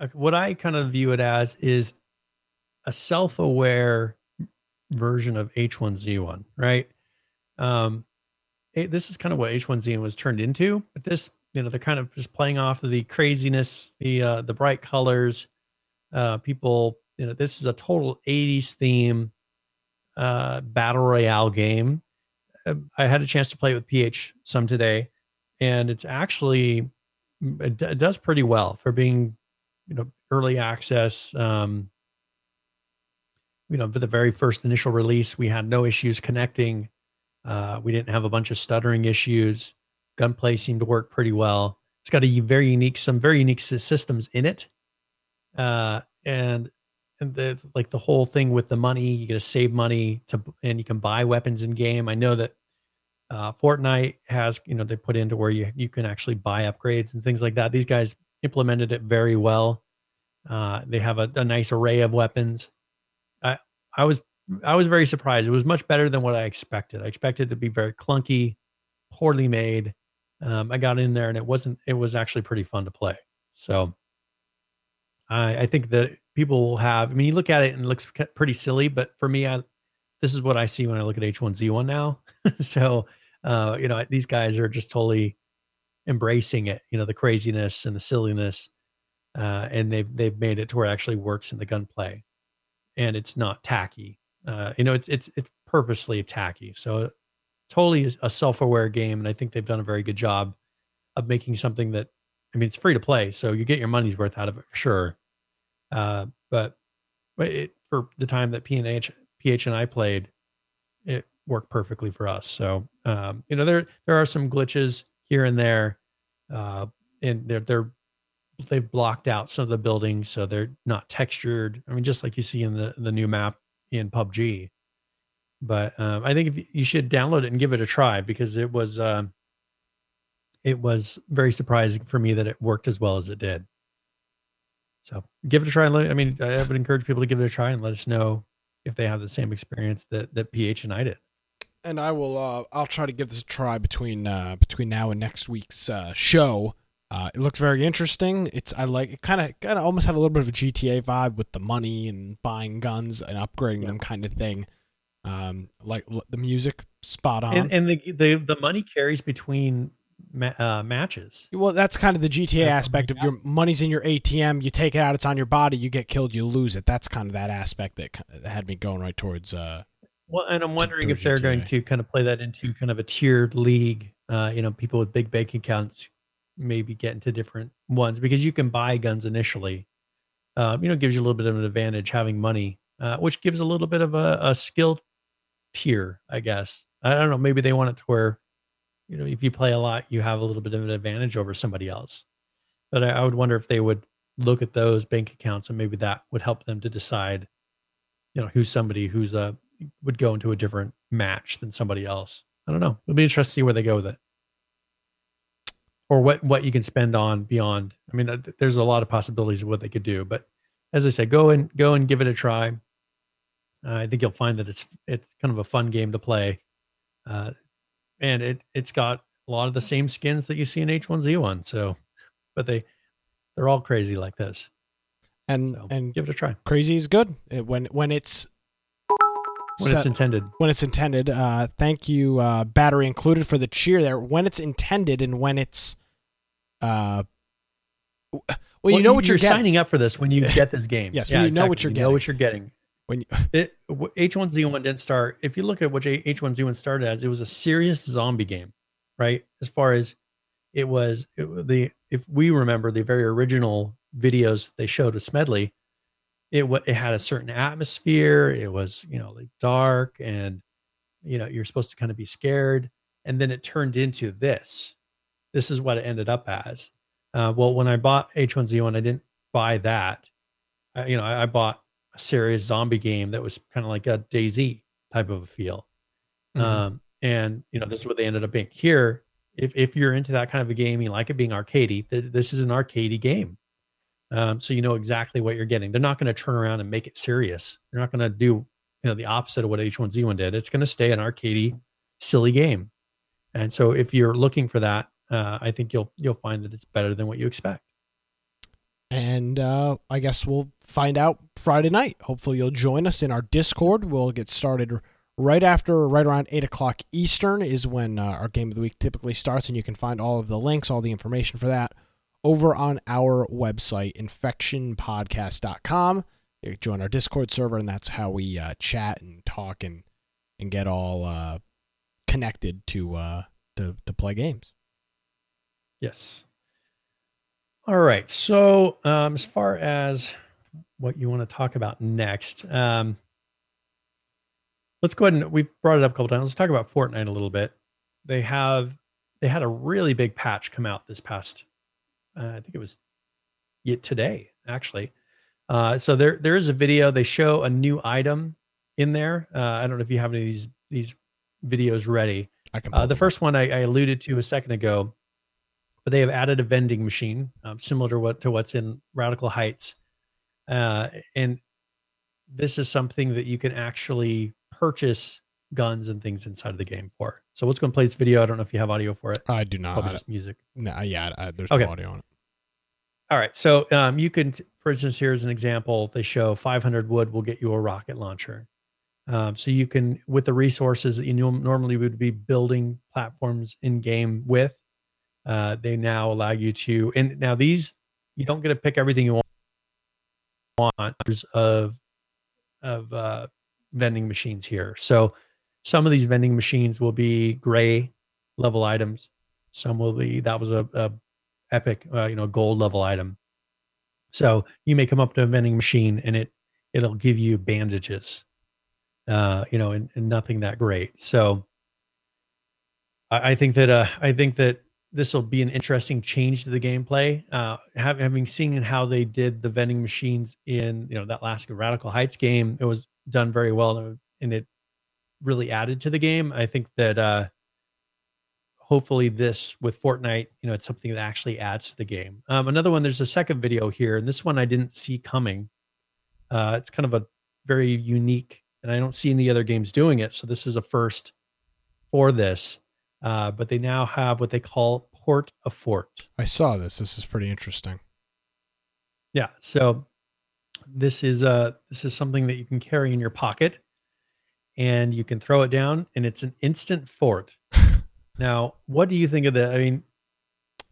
uh, what I kind of view it as is a self aware version of H1Z1, right? Um, it, this is kind of what H1Z1 was turned into, but this, you know, they're kind of just playing off of the craziness, the uh, the bright colors. Uh, people, you know, this is a total 80s theme uh, battle royale game. Uh, I had a chance to play with PH some today, and it's actually it, d- it does pretty well for being, you know, early access. Um, you know, for the very first initial release, we had no issues connecting. Uh, we didn't have a bunch of stuttering issues. Gunplay seemed to work pretty well. It's got a very unique, some very unique systems in it, uh, and and the like the whole thing with the money. You get to save money to, and you can buy weapons in game. I know that uh, Fortnite has, you know, they put into where you you can actually buy upgrades and things like that. These guys implemented it very well. Uh, they have a, a nice array of weapons. I was I was very surprised. It was much better than what I expected. I expected it to be very clunky, poorly made. Um, I got in there and it wasn't. It was actually pretty fun to play. So I, I think that people will have. I mean, you look at it and it looks pretty silly, but for me, I this is what I see when I look at H1Z1 now. so uh, you know, these guys are just totally embracing it. You know, the craziness and the silliness, uh, and they've they've made it to where it actually works in the gunplay, and it's not tacky. Uh, you know, it's it's it's purposely tacky. So totally a self-aware game, and I think they've done a very good job of making something that. I mean, it's free to play, so you get your money's worth out of it for sure. Uh, but but it, for the time that P and H, PH and I played, it worked perfectly for us. So um, you know, there there are some glitches here and there, uh, and they're they're they've blocked out some of the buildings, so they're not textured. I mean, just like you see in the the new map in PUBG. But um, I think if you should download it and give it a try because it was um, it was very surprising for me that it worked as well as it did. So give it a try. And let, I mean, I would encourage people to give it a try and let us know if they have the same experience that that PH and I did. and I will. Uh, I'll try to give this a try between uh, between now and next week's uh, show. Uh, it looks very interesting. It's I like it. Kind of kind of almost had a little bit of a GTA vibe with the money and buying guns and upgrading them kind of thing. Um, like l- the music, spot on. And and the the the money carries between ma- uh, matches. well, that's kind of the GTA Yeah, aspect of your money's in your ATM. You take it out, it's on your body. You get killed, you lose it. That's kind of that aspect that that had me going right towards. Uh, Well, and I'm wondering if they're going to kind of play that into kind of a tiered league. Uh, you know, people with big bank accounts maybe get into different ones because you can buy guns initially. Uh, you know, gives you a little bit of an advantage having money, uh, which gives a little bit of a, a skill tier, I guess. I don't know. Maybe they want it to where, you know, if you play a lot, you have a little bit of an advantage over somebody else. But I, I would wonder if they would look at those bank accounts and maybe that would help them to decide, you know, who's somebody who's a would go into a different match than somebody else. I don't know. It'll be interesting to see where they go with it, or what what you can spend on beyond. I mean, uh, there's a lot of possibilities of what they could do, but as I said, go and go and give it a try. Uh, I think you'll find that it's it's kind of a fun game to play, uh, and it it's got a lot of the same skins that you see in H1Z1. So, but they they're all crazy like this. and So and give it a try crazy is good It- when when it's when set- it's intended. when it's intended. Uh, thank you, uh, battery included for the cheer there. When it's intended and when it's, uh, well, you know what you're, getting. signing up for this when you get this game. Yes, when you know what you're You know what you're getting. When you, It H1Z1 didn't start. If you look at what H1Z1 started as, it was a serious zombie game, right? As far as it was, it, the if we remember the very original videos they showed of Smedley, it it had a certain atmosphere. It was you know like dark and you know you're supposed to kind of be scared, and then it turned into this. This is what it ended up as. Uh, well, when I bought H1Z1, I didn't buy that. I, you know, I, I bought a serious zombie game that was kind of like a DayZ type of a feel. Mhm. Um, and you know, this is what they ended up being. Here, if if you're into that kind of a game, you like it being arcadey, th- this is an arcadey game. Um, so you know exactly what you're getting. They're not going to turn around and make it serious. They're not going to do you know the opposite of what H1Z1 did. It's going to stay an arcadey, silly game. And so if you're looking for that, uh, I think you'll you'll find that it's better than what you expect. And uh, I guess we'll find out Friday night. Hopefully, you'll join us in our Discord. We'll get started right after, right around 8 o'clock Eastern, is when uh, our game of the week typically starts. And you can find all of the links, all the information for that over on our website, infectionpodcast.com. You join our Discord server, and that's how we uh, chat and talk and, and get all uh, connected to, uh, to, to play games. Yes. All right. So, um, as far as what you want to talk about next, um, let's go ahead and we've brought it up a couple times. Let's talk about Fortnite a little bit. They have they had a really big patch come out this past, uh, I think it was yet today actually. Uh, so there there is a video. They show a new item in there. Uh, I don't know if you have any of these these videos ready. I can Uh, the first one I, I alluded to a second ago, but they have added a vending machine um, similar to what to what's in Radical Heights, uh, and this is something that you can actually purchase guns and things inside of the game for. So let's go and play this video. I don't know if you have audio for it. I do not. Probably just music. no, yeah, I, there's Okay. no audio on it. All right. So um, you can, for instance, here's an example. They show 500 wood will get you a rocket launcher. Um, so you can, with the resources that you normally would be building platforms in game with, uh, they now allow you to. And now these, you don't get to pick everything you want. of of uh, vending machines here. So some of these vending machines will be gray level items. Some will be that was a, a epic, uh, you know, gold level item. So you may come up to a vending machine and it it'll give you bandages, uh, you know, and, and nothing that great. So I, I think that uh, I think that this will be an interesting change to the gameplay. Uh, have, having seen how they did the vending machines in you know that last Radical Heights game, it was done very well and it really added to the game. I think that uh, hopefully this with Fortnite, you know, it's something that actually adds to the game. Um, another one, there's a second video here, and this one I didn't see coming. Uh, it's kind of a very unique, and I don't see any other games doing it. So this is a first for this. Uh, but they now have what they call Port a Fort. I saw this. This is pretty interesting. Yeah. So this is uh this is something that you can carry in your pocket and you can throw it down and it's an instant fort. now, what do you think of that? I mean,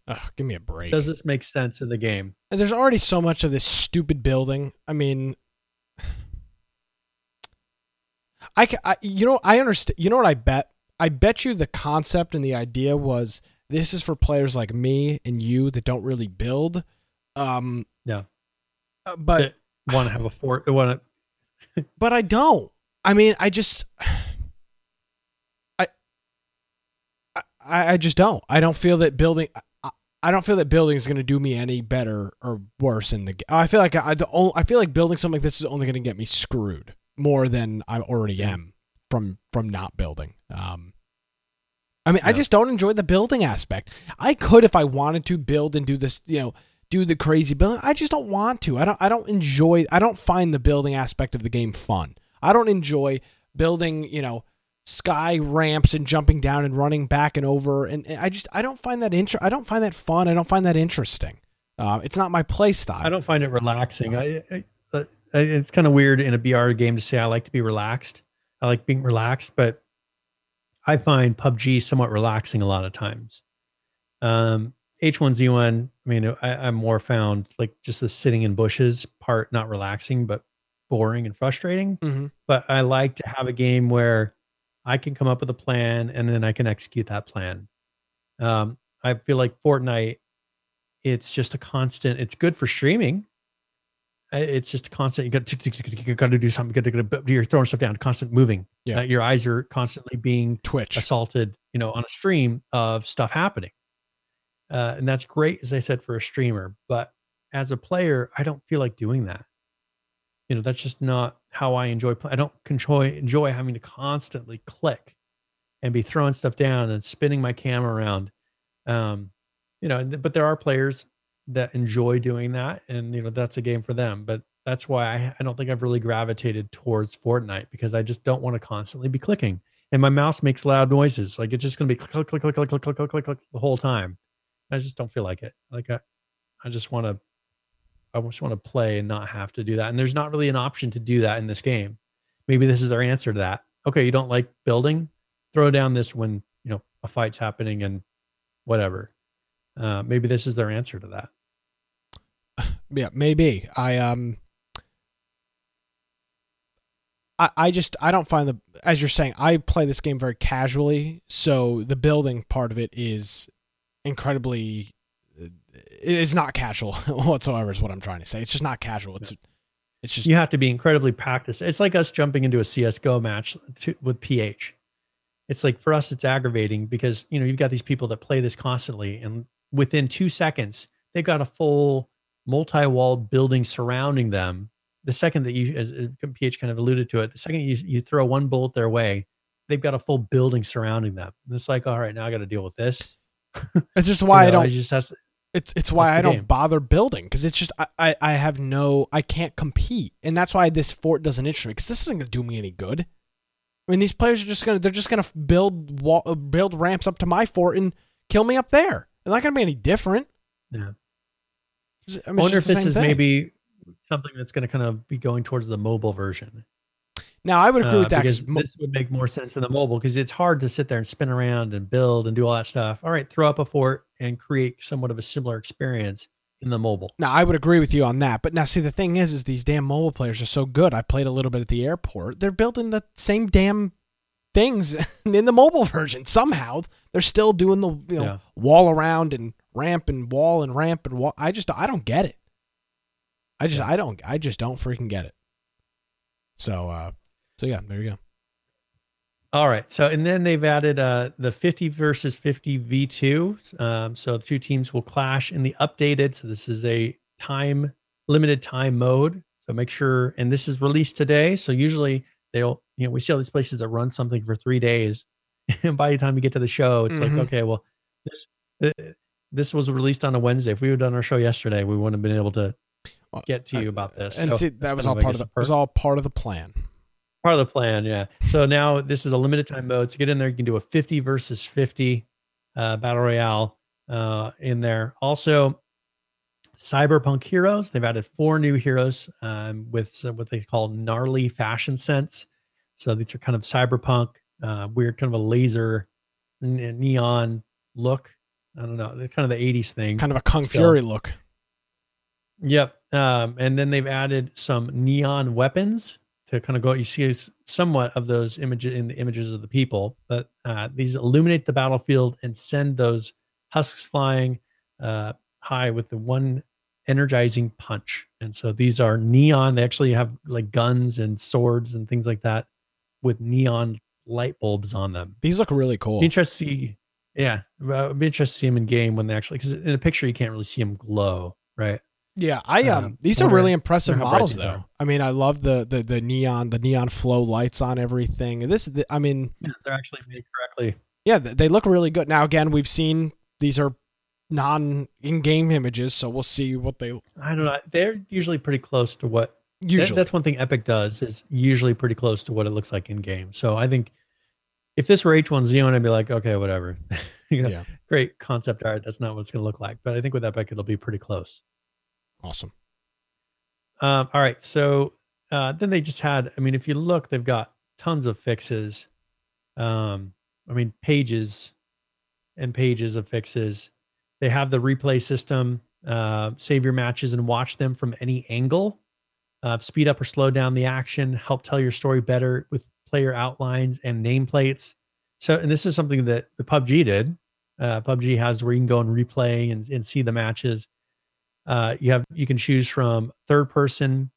Ugh, give me a break. does this make sense in the game? And there's already so much of this stupid building. I mean, I, I you know I understand. You know what I bet? I bet you the concept and the idea was this is for players like me and you that don't really build. Um, Yeah. uh, but want to have a fort want to but I don't. I mean, I just, I, I, I just don't. I don't feel that building. I, I don't feel that building is going to do me any better or worse in the. I feel like I the only, I feel like building something like this is only going to get me screwed more than I already am from from not building. Um, I mean, I just don't enjoy the building aspect. I could if I wanted to build and do this, you know, do the crazy building. I just don't want to. I don't. I don't enjoy. I don't find the building aspect of the game fun. I don't enjoy building. You know, sky ramps and jumping down and running back and over. And, I just I don't find that inter- I don't find that fun. I don't find that interesting. Uh, it's not my play style. I don't find it relaxing. I, I, I it's kind of weird in a BR game to say I like to be relaxed. I like being relaxed, but I find PUBG somewhat relaxing a lot of times. Um, H1Z1, I mean, I, I'm more found like just the sitting in bushes part not relaxing, but boring and frustrating. Mhm. But I like to have a game where I can come up with a plan and then I can execute that plan. Um, I feel like Fortnite, it's just a constant. It's good for streaming. It's just a constant. You got you got to do something. You got to you're throwing stuff down. Constant moving. Yeah. Uh, your eyes are constantly being Twitch. assaulted. You know, on a stream of stuff happening, uh, and that's great, as I said, for a streamer. But as a player, I don't feel like doing that. You know, that's just not how I enjoy play. I don't enjoy enjoy having to constantly click and be throwing stuff down and spinning my camera around. Um, you know, but there are players that enjoy doing that, and you know that's a game for them. But that's why I, I don't think I've really gravitated towards Fortnite because I just don't want to constantly be clicking. And my mouse makes loud noises. Like it's just going to be click, click, click, click, click, click, click, click, the whole time. I just don't feel like it. Like I, I just want to, I just want to play and not have to do that. And there's not really an option to do that in this game. Maybe this is their answer to that. Okay, you don't like building, throw down this when you know a fight's happening and whatever. Uh, maybe this is their answer to that. Yeah, maybe. I um I, I just I don't find the as you're saying, I play this game very casually, so the building part of it is incredibly it's not casual whatsoever is what I'm trying to say. It's just not casual. It's it's just you have to be incredibly practiced. It's like us jumping into a CS:GO match to, with PH. It's like for us, it's aggravating because you know you've got these people that play this constantly, and within two seconds, they've got a full multi-walled building surrounding them. The second that you, as PH kind of alluded to it, the second you you throw one bolt their way, they've got a full building surrounding them. And it's like, all right, now I got to deal with this. It's just why You I don't. just has to- It's it's why I don't game. bother building because it's just I, I I have no I can't compete and that's why this fort doesn't interest me because this isn't gonna do me any good. I mean these players are just gonna they're just gonna build wall, build ramps up to my fort and kill me up there. It's not gonna be any different. Yeah. I mean, wonder if this is thing. maybe something that's going to kind of be going towards the mobile version. Now I would agree Uh, with that because this would make more sense in the mobile because it's hard to sit there and spin around and build and do all that stuff. All right, throw up a fort and create somewhat of a similar experience in the mobile. now I would agree with you on that. But now see the thing is is these damn mobile players are so good. I played a little bit at the airport. They're building the same damn things in the mobile version somehow. They're still doing the you know Yeah. wall around and ramp and wall and ramp and wall. I just I don't get it. I just I don't I just don't freaking get it. So uh so yeah, there you go. All right. So, and then they've added uh, the 50 versus 50 V2. Um, so, the two teams will clash in the updated. So, this is a time limited time mode. So, make sure, and this is released today. So, usually they'll, you know, we see all these places that run something for three days. And by the time you get to the show, it's Mhm. like, okay, well, this, uh, this was released on a Wednesday. If we had done our show yesterday, we wouldn't have been able to get to you about this. And So see, that was all part of the it was all part of the plan. Part of the plan, yeah. So now this is a limited time mode. So get in there. You can do a 50 versus 50 uh, battle royale uh, in there. Also, Cyberpunk heroes. They've added four new heroes um, with what they call gnarly fashion sense. So these are kind of cyberpunk, uh, weird, kind of a laser neon look. I don't know. They're kind of the 80s thing. Kind of a Kung Still. Fury look. Yep. Um, and then they've added some neon weapons to kind of go. You see somewhat of those images in the images of the people, but uh, these illuminate the battlefield and send those husks flying uh, high with the one energizing punch. And so these are neon. They actually have like guns and swords and things like that with neon light bulbs on them. These look really cool. Be interested to see. Yeah, it'd be interested to see them in game when they actually because in a picture you can't really see them glow, right? Yeah, I um Um, these are really impressive wonder how bright models though. are. I mean, I love the the the neon the neon flow lights on everything. And This I mean, Yeah, they're actually made correctly. yeah, they look really good. Now again, we've seen these are non in-game images, so we'll see what they I don't know. They're usually pretty close to what. that- usually that's one thing Epic does is usually pretty close to what it looks like in game. So I think if this were H1Z1, I'd be like, okay, whatever. you know, Yeah. great concept art. That's not what it's going to look like. But I think with Epic, it'll be pretty close. Awesome. Um, all right. So uh, then they just had, I mean, if you look, they've got tons of fixes. Um, I mean, pages and pages of fixes. They have the replay system, uh, save your matches and watch them from any angle, uh, speed up or slow down the action, help tell your story better with player outlines and nameplates. So, and this is something that the PUBG did. Uh, PUBG has where you can go and replay and, and see the matches. Uh, you have you can choose from third person.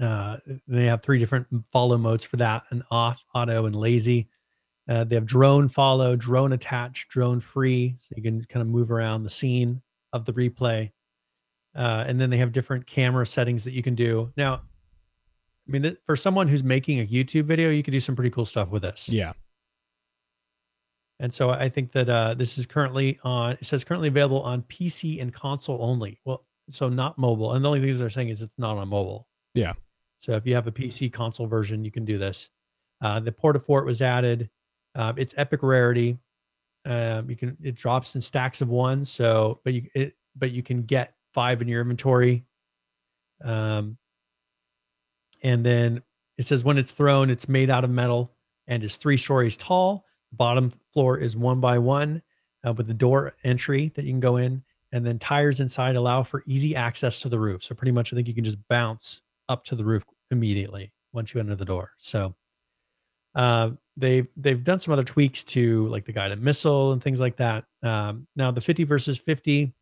Uh, they have three different follow modes for that: and off, auto, and lazy. Uh, they have drone follow, drone attach, drone free, so you can kind of move around the scene of the replay. Uh, and then they have different camera settings that you can do. Now, I mean, for someone who's making a YouTube video, you could do some pretty cool stuff with this. Yeah. And so I think that uh, this is currently on. It says currently available on PC and console only. Well, so not mobile. And the only things they're saying is it's not on mobile. Yeah. So if you have a PC console version, you can do this. Uh, the Port-a-Fort was added. Uh, it's epic rarity. Um, you can it drops in stacks of one. So, but you it but you can get five in your inventory. Um, and then it says when it's thrown, it's made out of metal and is three stories tall. Bottom floor is one by one uh, with the door entry that you can go in, and then tires inside allow for easy access to the roof. So pretty much, I think you can just bounce up to the roof immediately once you enter the door. So uh, they've they've done some other tweaks to like the guided missile and things like that. Um, now the 50 versus 50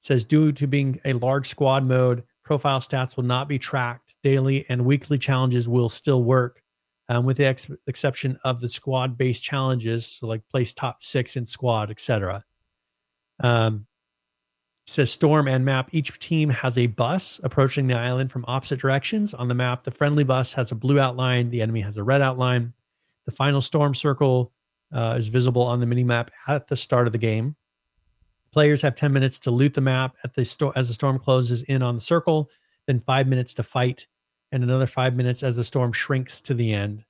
says due to being a large squad mode, profile stats will not be tracked daily, and weekly challenges will still work, um, with the ex- exception of the squad based challenges, so like place top six in squad, etc. Um, says storm and map. Each team has a bus approaching the island from opposite directions. On the map, the friendly bus has a blue outline, the enemy has a red outline. The final storm circle uh, is visible on the mini map at the start of the game. Players have 10 minutes to loot the map at the sto- as the storm closes in on the circle, then five minutes to fight, and another five minutes as the storm shrinks to the end.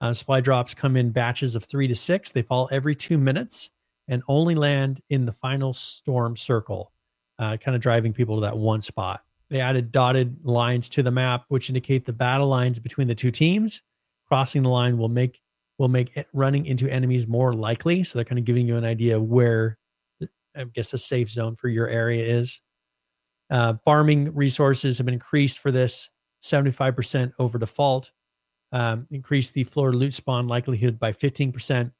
Uh, supply drops come in batches of three to six. They fall every two minutes and only land in the final storm circle, uh, kind of driving people to that one spot. They added dotted lines to the map, which indicate the battle lines between the two teams. Crossing the line will make will make running into enemies more likely. So they're kind of giving you an idea of where, I guess, a safe zone for your area is. Uh, farming resources have been increased for this 75% over default. Um, increase the floor loot spawn likelihood by 15%.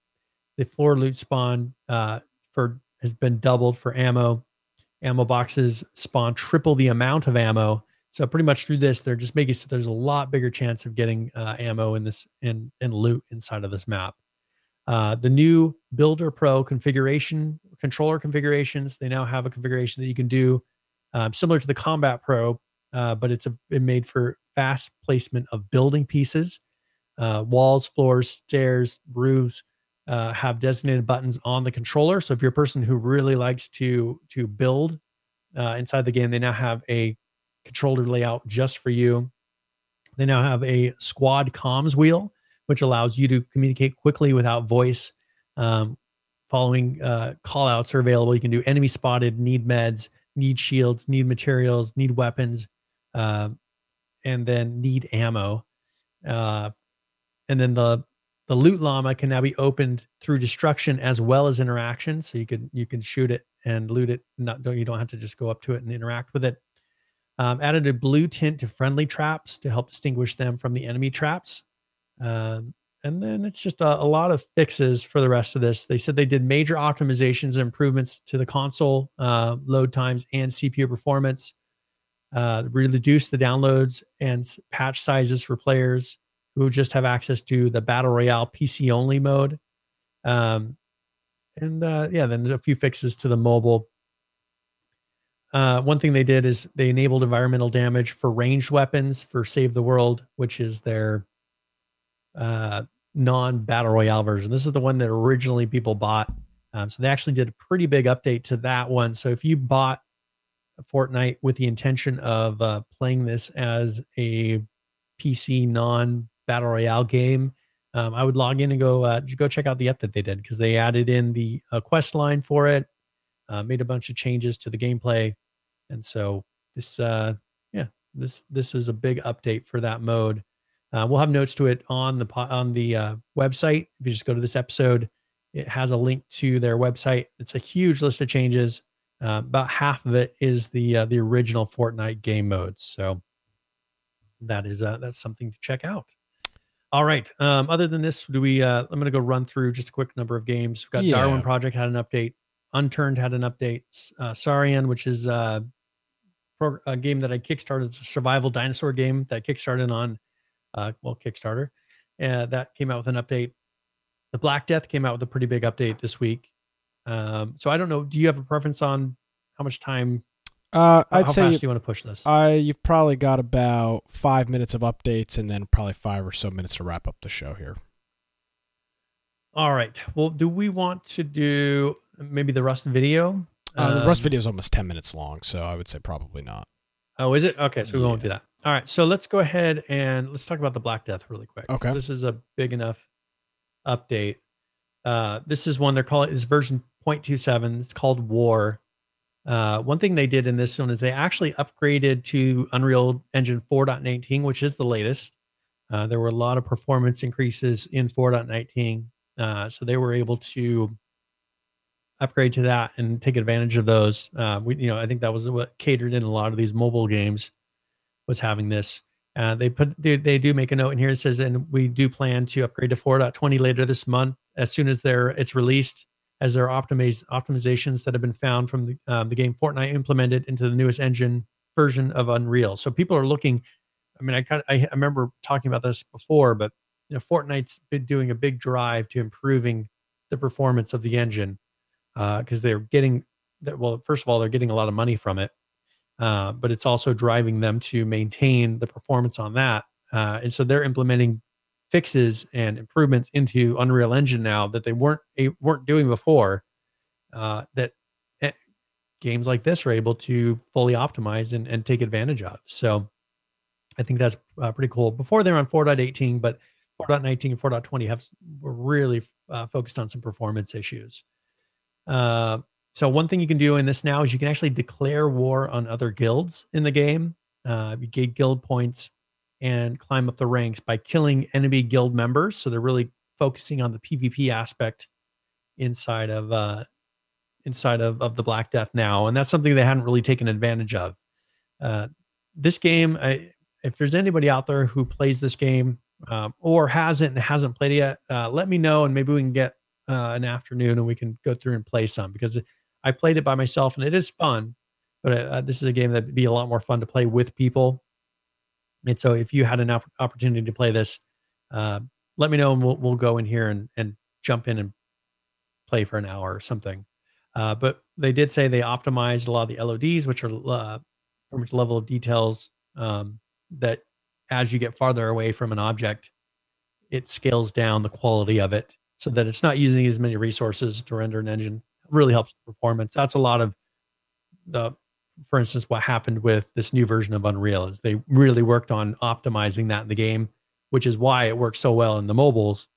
The floor loot spawn uh, for has been doubled for ammo. Ammo boxes spawn triple the amount of ammo. So pretty much through this, they're just making so there's a lot bigger chance of getting uh, ammo in this and and loot inside of this map. Uh, the new Builder Pro configuration controller configurations, they now have a configuration that you can do um, similar to the Combat Pro, uh, but it's a, it made for fast placement of building pieces. Uh, walls, floors, stairs, roofs uh, have designated buttons on the controller. So if you're a person who really likes to to build uh, inside the game, they now have a controller layout just for you. They now have a squad comms wheel, which allows you to communicate quickly without voice. Um, following uh, call outs are available. You can do enemy spotted, need meds, need shields, need materials, need weapons, uh, and then need ammo. Uh, and then the the loot llama can now be opened through destruction as well as interaction. So you can you can shoot it and loot it. Not don't you don't have to just go up to it and interact with it. Um, added a blue tint to friendly traps to help distinguish them from the enemy traps. Um, and then it's just a, a, lot of fixes for the rest of this. They said they did major optimizations and improvements to the console uh, load times and CPU performance. Uh, reduced the downloads and patch sizes for players who just have access to the battle royale PC only mode. Um, and uh, yeah, then there's a few fixes to the mobile uh, one thing they did is they enabled environmental damage for ranged weapons for Save the World, which is their uh, non battle royale version. This is the one that originally people bought. Um, so they actually did a pretty big update to that one. So if you bought Fortnite with the intention of uh, playing this as a PC non battle royale game, um, I would log in and go uh, go check out the update they did because they added in the uh, quest line for it uh, made a bunch of changes to the gameplay, and so this, uh, yeah, this this is a big update for that mode. Uh, we'll have notes to it on the on the uh, website. If you just go to this episode, it has a link to their website. It's a huge list of changes. Uh, about half of it is the uh, the original Fortnite game modes. So that is uh, that's something to check out. All right. Um, other than this, do we? Uh, I'm going to go run through just a quick number of games. We've got Yeah. Darwin Project had an update. Unturned had an update. Uh, Saurian, which is uh, pro- a game that I kickstarted, it's a survival dinosaur game that kickstarted on, uh, well, Kickstarter. Uh, that came out with an update. The Black Death came out with a pretty big update this week. Um, so I don't know. Do you have a preference on how much time Uh, I'd how say fast do you want to push this? I you've probably got about five minutes of updates and then probably five or so minutes to wrap up the show here. All right. Well, do we want to do maybe the Rust video? Uh, the Rust Um, video is almost 10 minutes long, so I would say probably not. Oh, is it? Okay, so we won't do that. All right, so let's go ahead and let's talk about the Black Death really quick. Okay. This is a big enough update. Uh, this is one they're calling is version 0.27. It's called War. Uh, one thing they did in this one is they actually upgraded to Unreal Engine 4.19, which is the latest. Uh, there were a lot of performance increases in 4.19, uh, so they were able to upgrade to that and take advantage of those. Uh, we, you know, I think that was what catered in a lot of these mobile games was having this. Uh, they put they, they do make a note in here. It says, and we do plan to upgrade to 4.20 later this month as soon as they're it's released. As there are optimiz- optimizations that have been found from the um, the game Fortnite implemented into the newest engine version of Unreal. So people are looking. I mean, I kind of I, I remember talking about this before, but you know, Fortnite's been doing a big drive to improving the performance of the engine because they're getting that. Well, first of all, they're getting a lot of money from it, uh, but it's also driving them to maintain the performance on that. Uh, and so they're implementing fixes and improvements into Unreal Engine now that they weren't weren't doing before. Uh, that eh, games like this are able to fully optimize and, and take advantage of. So I think that's uh, pretty cool. Before they were on 4.18, but 4.19 and 4.20 have were really uh, focused on some performance issues. Uh, so one thing you can do in this now is you can actually declare war on other guilds in the game. Uh, you get guild points and climb up the ranks by killing enemy guild members. So they're really focusing on the PvP aspect inside of uh, inside of, of the Black Death now, and that's something they hadn't really taken advantage of. Uh, this game, I, if there's anybody out there who plays this game um, or hasn't and hasn't played it yet, uh, let me know, and maybe we can get uh, an afternoon and we can go through and play some because I played it by myself and it is fun. But uh, this is a game that'd be a lot more fun to play with people. And so, if you had an opp- opportunity to play this, uh, let me know and we'll we'll go in here and and jump in and play for an hour or something. Uh, but they did say they optimized a lot of the LODs, which are uh, pretty much level of details um, that as you get farther away from an object, it scales down the quality of it so that it's not using as many resources to render an engine. really helps the performance. That's a lot of the, for instance, what happened with this new version of Unreal is they really worked on optimizing that in the game, which is why it works so well in the mobiles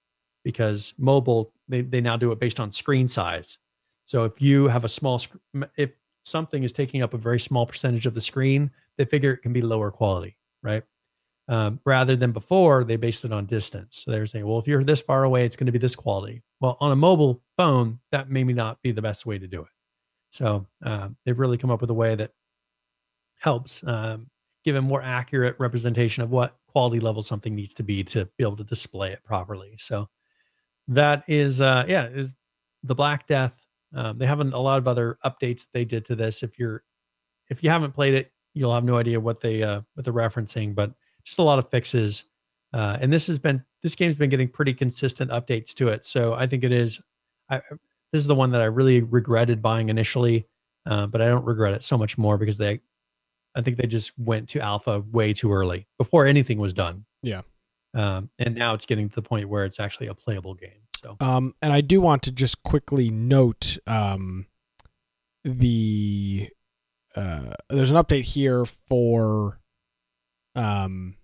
because mobile they, they now do it based on screen size. So if you have a small, sc- if something is taking up a very small percentage of the screen, they figure it can be lower quality, right? Um, rather than before, they based it on distance. So they're saying, well, if you're this far away, it's going to be this quality. Well, on a mobile phone, that maybe not be the best way to do it. So uh, they've really come up with a way that helps um, give a more accurate representation of what quality level something needs to be to be able to display it properly. So that is, uh, yeah, is the Black Death. Um, they have an, a lot of other updates they did to this. If you're, if you haven't played it, you'll have no idea what they uh, what they're referencing, but just a lot of fixes. Uh, and this has been this game's been getting pretty consistent updates to it. So I think it is. I this is the one that I really regretted buying initially, uh, but I don't regret it so much more because they, I think they just went to alpha way too early before anything was done. Yeah. Um, and now it's getting to the point where it's actually a playable game. So Um, and I do want to just quickly note um, the uh, there's an update here for um,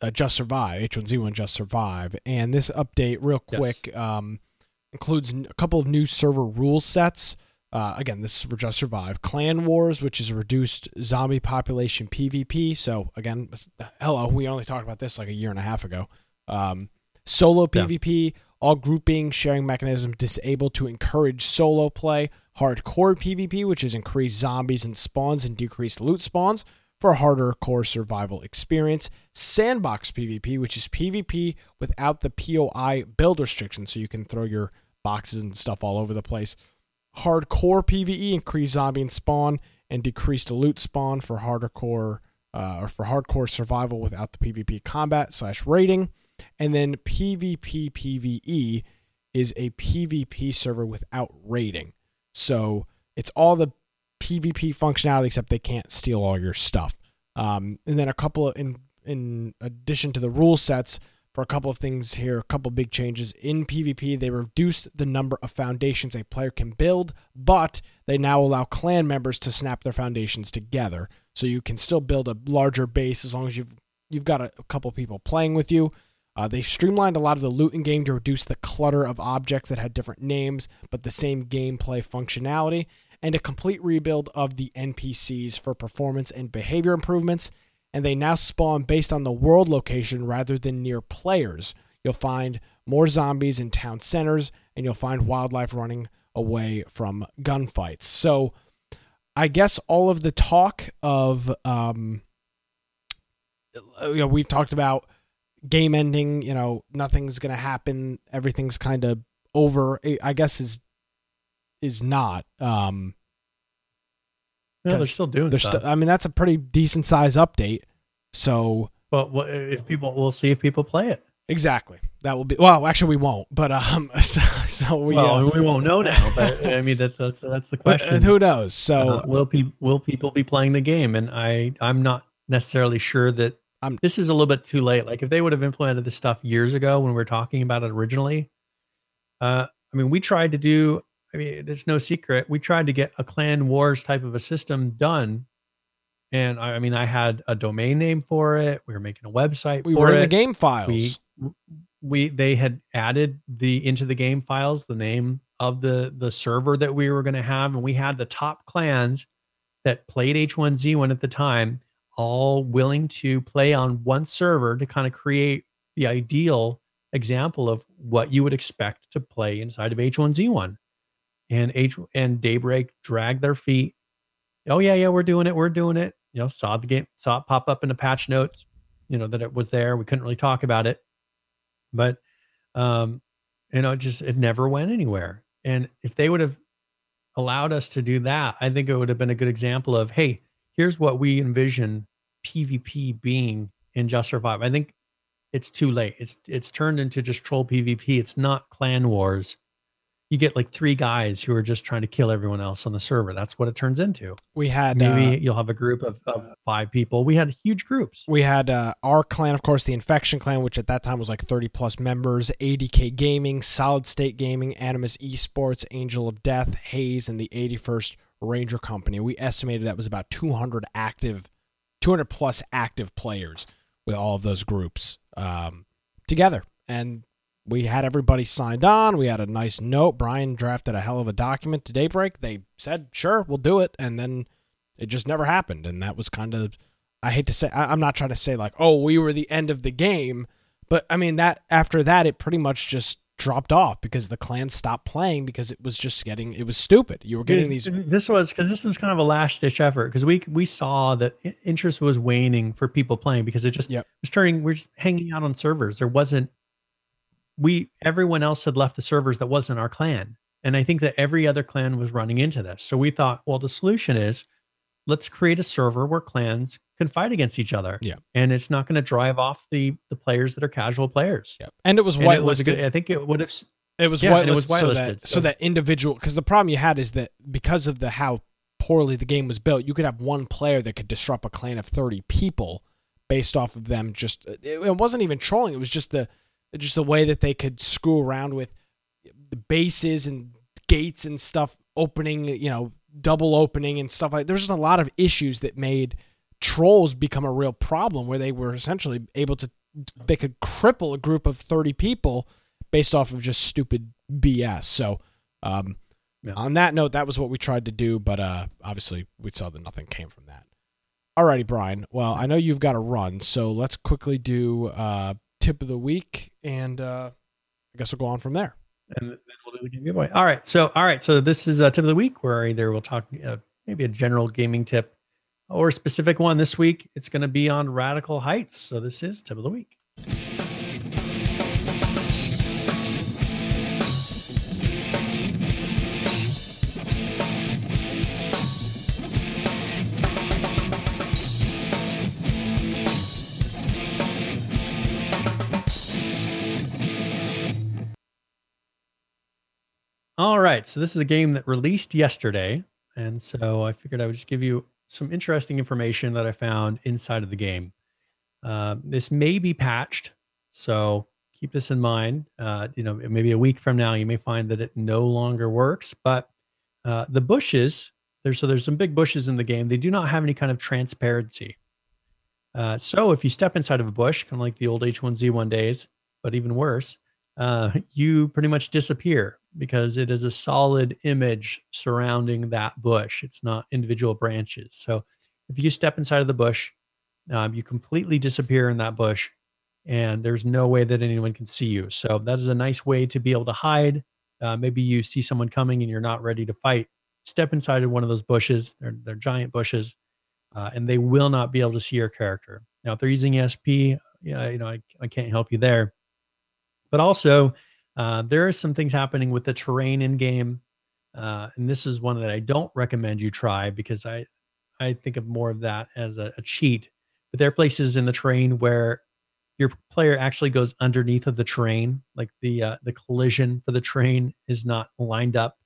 uh, Just Survive H1Z1 Just Survive, and this update, real Yes. quick, um, includes a couple of new server rule sets. Uh, again, this is for Just Survive. Clan Wars, which is a reduced zombie population PvP. So again, hello, we only talked about this like a year and a half ago. Um, solo Yeah. PvP, all grouping sharing mechanism disabled to encourage solo play. Hardcore PvP, which is increased zombies and spawns and decreased loot spawns for a harder core survival experience. Sandbox PvP, which is PvP without the POI build restriction, so you can throw your boxes and stuff all over the place. Hardcore PvE, increased zombie and spawn, and decreased loot spawn for hardcore uh, or for hardcore survival without the PvP combat slash rating. And then PvP PvE is a PvP server without rating. So it's all the PvP functionality, except they can't steal all your stuff. Um, and then a couple of in in addition to the rule sets for a couple of things here, a couple big changes in PvP. They reduced the number of foundations a player can build, but they now allow clan members to snap their foundations together, so you can still build a larger base as long as you've you've got a, a couple people playing with you. Uh, they streamlined a lot of the loot in game to reduce the clutter of objects that had different names but the same gameplay functionality, and a complete rebuild of the NPCs for performance and behavior improvements. And they now spawn based on the world location rather than near players. You'll find more zombies in town centers, and you'll find wildlife running away from gunfights. So, I guess all of the talk of, um, you know, we've talked about game ending, you know, nothing's going to happen, everything's kind of over, I guess is is not. Um No, they're still doing they're stuff. st- I mean that's a pretty decent size update. So but what, if people, we'll see if people play it. exactly. That will be well, actually we won't, but um so, so we well, uh, we won't know now, but I mean that, that's that's the question. uh, who knows. So Uh, will pe- will people be playing the game? And I I'm not necessarily sure that I'm- this is a little bit too late. Like if they would have implemented this stuff years ago when we were talking about it originally, uh, I mean, we tried to do. I mean, it's no secret. We tried to get a clan wars type of a system done, and I, I mean, I had a domain name for it. We were making a website. we were in the game files. we we they had added the into the game files the name of the the server that we were going to have and we had the top clans that played H1Z1 at the time all willing to play on one server to kind of create the ideal example of what you would expect to play inside of H1Z1 and H and Daybreak dragged their feet. Oh yeah yeah we're doing it we're doing it. You know saw the game saw it pop up in the patch notes you know that it was there we couldn't really talk about it. But um you know it just it never went anywhere. And if they would have allowed us to do that i think it would have been a good example of hey here's what we envision pvp being in just survive. I think it's too late. It's it's turned into just troll pvp it's not clan wars you get like three guys who are just trying to kill everyone else on the server that's what it turns into We had maybe uh, you'll have a group of, of five people we had huge groups we had uh, our clan, of course, the Infection Clan, which at that time was like 30 plus members, ADK Gaming, Solid State Gaming, Animus Esports, Angel of Death, Hayes, and the 81st Ranger Company. We estimated that was about 200 active, 200 plus active players with all of those groups um, together. And we had everybody signed on. We had a nice note. Brian drafted a hell of a document to Daybreak. They said, sure, we'll do it. And then it just never happened. And that was kind of I hate to say I, I'm not trying to say like, oh, we were the end of the game, but I mean that after that it pretty much just dropped off because the clan stopped playing because it was just getting it was stupid. You were getting these this was because this was kind of a last ditch effort because we we saw that interest was waning for people playing because it just Yep. was turning we're just hanging out on servers there wasn't we everyone else had left the servers that wasn't our clan and i think that every other clan was running into this so we thought well the solution is let's create a server where clans can fight against each other Yeah. and it's not going to drive off the the players that are casual players Yep. and it was And it was good, i think it would have It was Yeah, whitelisted, it was so that so so- that individual because the problem you had is that because of the how poorly the game was built, you could have one player that could disrupt a clan of thirty people based off of them just it, it wasn't even trolling. It was just the just the way that they could screw around with the bases and gates and stuff opening, you know, double opening and stuff like. There's just a lot of issues that made trolls become a real problem where they were essentially able to they could cripple a group of 30 people based off of just stupid BS. So, um, Yeah. on that note, that was what we tried to do, but uh, obviously we saw that nothing came from that. Alrighty, Brian. Well, I know you've got to run, so let's quickly do uh, tip of the week, and uh, I guess we'll go on from there. and then we'll do the game giveaway. All right. So, all right. So this is a tip of the week where either we'll talk uh, maybe a general gaming tip or a specific one. This week, it's going to be on Radical Heights. So this is tip of the week. All right. So this is a game that released yesterday. And so I figured I would just give you some interesting information that I found inside of the game. Uh, this may be patched, so keep this in mind. Uh, you know, maybe a week from now, you may find that it no longer works. But uh, the bushes, there's so there's some big bushes in the game. They do not have any kind of transparency. Uh, so if you step inside of a bush, kind of like the old H1Z1 days, but even worse, uh, you pretty much disappear because it is a solid image surrounding that bush. It's not individual branches. So if you step inside of the bush, um, you completely disappear in that bush and there's no way that anyone can see you. So that is a nice way to be able to hide. Uh, maybe you see someone coming and you're not ready to fight. Step inside of one of those bushes. They're, they're giant bushes uh, and they will not be able to see your character. Now, if they're using ESP, yeah, you know, I, I can't help you there. But also, uh, there are some things happening with the terrain in game, uh, and this is one that I don't recommend you try because I I think of more of that as a, a cheat. But there are places in the terrain where your player actually goes underneath of the terrain, like the uh, the collision for the train is not lined up.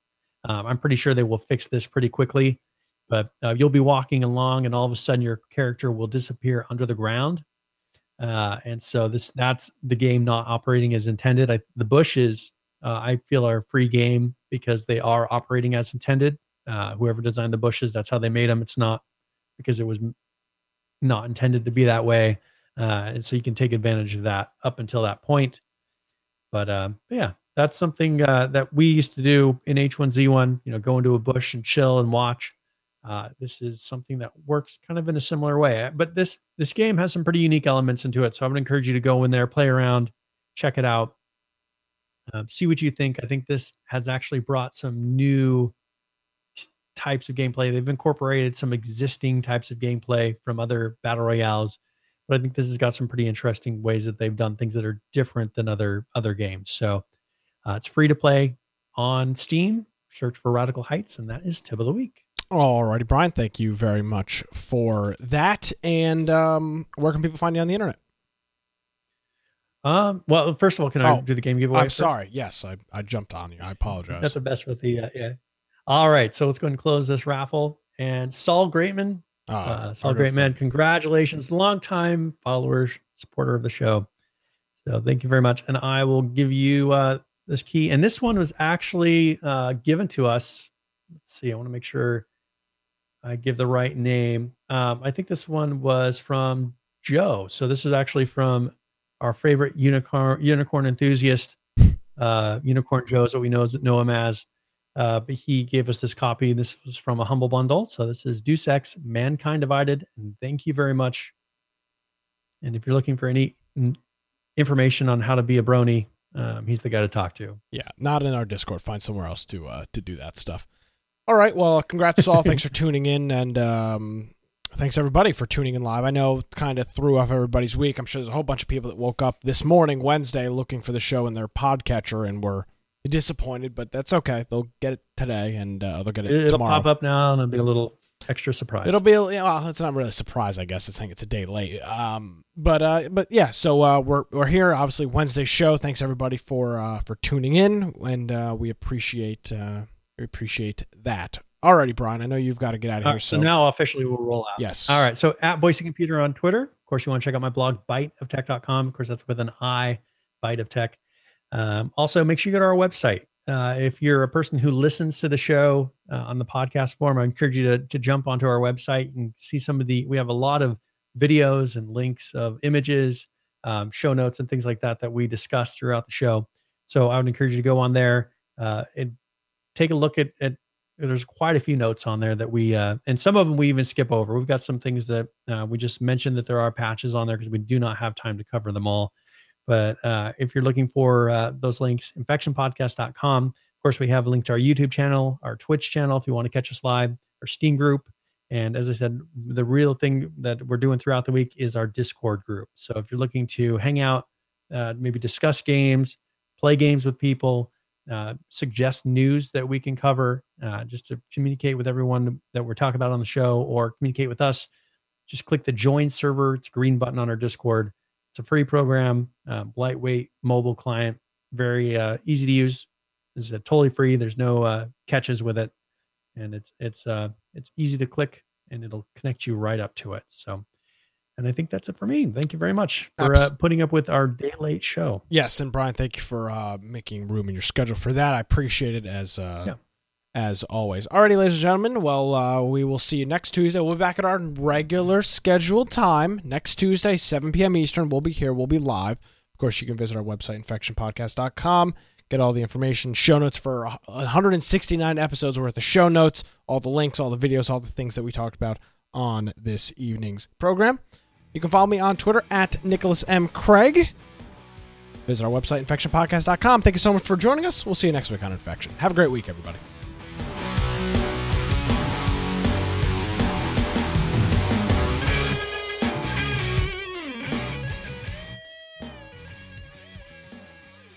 Um, I'm pretty sure they will fix this pretty quickly, but uh, you'll be walking along, and all of a sudden your character will disappear under the ground, uh, and so this that's the game not operating as intended. I, the bushes uh, I feel are a free game because they are operating as intended. Uh, whoever designed the bushes, that's how they made them. It's not because it was not intended to be that way, uh, and so you can take advantage of that up until that point. But, uh, but yeah, that's something uh, that we used to do in H1Z1. You know, go into a bush and chill and watch. Uh, this is something that works kind of in a similar way. But this this game has some pretty unique elements into it, so I would encourage you to go in there, play around, check it out, um, see what you think. I think this has actually brought some new types of gameplay. They've incorporated some existing types of gameplay from other battle royales, but I think this has got some pretty interesting ways that they've done things that are different than other other games. So uh, it's free to play on Steam. Search for Radical Heights, and that is tip of the week. Alrighty, Brian. Thank you very much for that. And um, where can people find you on the internet? Um. Well, first of all, can I Oh, do the game giveaway? I'm first? sorry. Yes, I, I jumped on you. I apologize. That's the best with the uh, yeah. All right, so let's go and close this raffle. And Saul Greatman, Uh, uh, Saul Greatman, congratulations, longtime follower, supporter of the show. So thank you very much. And I will give you uh, this key. And this one was actually uh, given to us. Let's see. I want to make sure I give the right name. Um, I think this one was from Joe. So this is actually from our favorite unicorn unicorn enthusiast, uh, Unicorn Joe is what we know know him as. Uh, but he gave us this copy. This was from a humble bundle. So this is Deus Ex Mankind Divided. And thank you very much. And if you're looking for any information on how to be a brony, um, he's the guy to talk to. Yeah, not in our Discord. Find somewhere else to uh, to do that stuff. All right. Well, congrats, Saul. thanks for tuning in, and um, thanks everybody for tuning in live. I know kind of threw off everybody's week. I'm sure there's a whole bunch of people that woke up this morning, Wednesday, looking for the show in their podcatcher and were disappointed, but that's okay. They'll get it today, and uh, they'll get it It'll tomorrow. pop up now and it'll be a little extra surprise. It'll be a- well, it's not really a surprise, I guess. It's saying it's a day late. Um, but uh, but yeah, so uh, we're we're here. Obviously, Wednesday show. Thanks everybody for uh, for tuning in, and uh, we appreciate uh, we appreciate that. Alrighty, Brian. I know you've got to get out of here. right, So, so now officially we'll roll out. yes. All right. So at Boise Computer on Twitter. Of course, you want to check out my blog, biteoftech.com. Of course, that's with an I, Bite of Tech. Um, also, make sure you go to our website. Uh, if you're a person who listens to the show uh, on the podcast form, I encourage you to, to jump onto our website and see some of the, we have a lot of videos and links of images, um, show notes, and things like that that we discuss throughout the show. So I would encourage you to go on there uh, and take a look at, at there's quite a few notes on there that we uh, and some of them we even skip over. We've got some things that uh, we just mentioned that there are patches on there because we do not have time to cover them all. But uh, if you're looking for uh, those links, infectionpodcast.com. Of course, we have a link to our YouTube channel, our Twitch channel if you want to catch us live, our Steam group. And as I said, the real thing that we're doing throughout the week is our Discord group. So if you're looking to hang out, uh, maybe discuss games, play games with people, uh, suggest news that we can cover, uh, just to communicate with everyone that we're talking about on the show or communicate with us, just click the join server. It's a green button on our Discord. It's a free program, um, lightweight mobile client, very uh, easy to use. This is totally free. There's no uh, catches with it. and it's it's uh it's easy to click and it'll connect you right up to it. So, and I think that's it for me. Thank you very much for uh, putting up with our day late show. Yes, and Brian, thank you for uh, making room in your schedule for that. I appreciate it as uh, Yeah. as always. Alrighty, ladies and gentlemen. Well, uh, we will see you next Tuesday. We'll be back at our regular scheduled time next Tuesday, 7 p.m. Eastern. We'll be here. We'll be live. Of course, you can visit our website, infectionpodcast.com. Get all the information, show notes for 169 episodes worth of show notes, all the links, all the videos, all the things that we talked about on this evening's program. You can follow me on Twitter at Nicholas M. Craig. Visit our website, infectionpodcast.com. Thank you so much for joining us. We'll see you next week on Infection. Have a great week, everybody.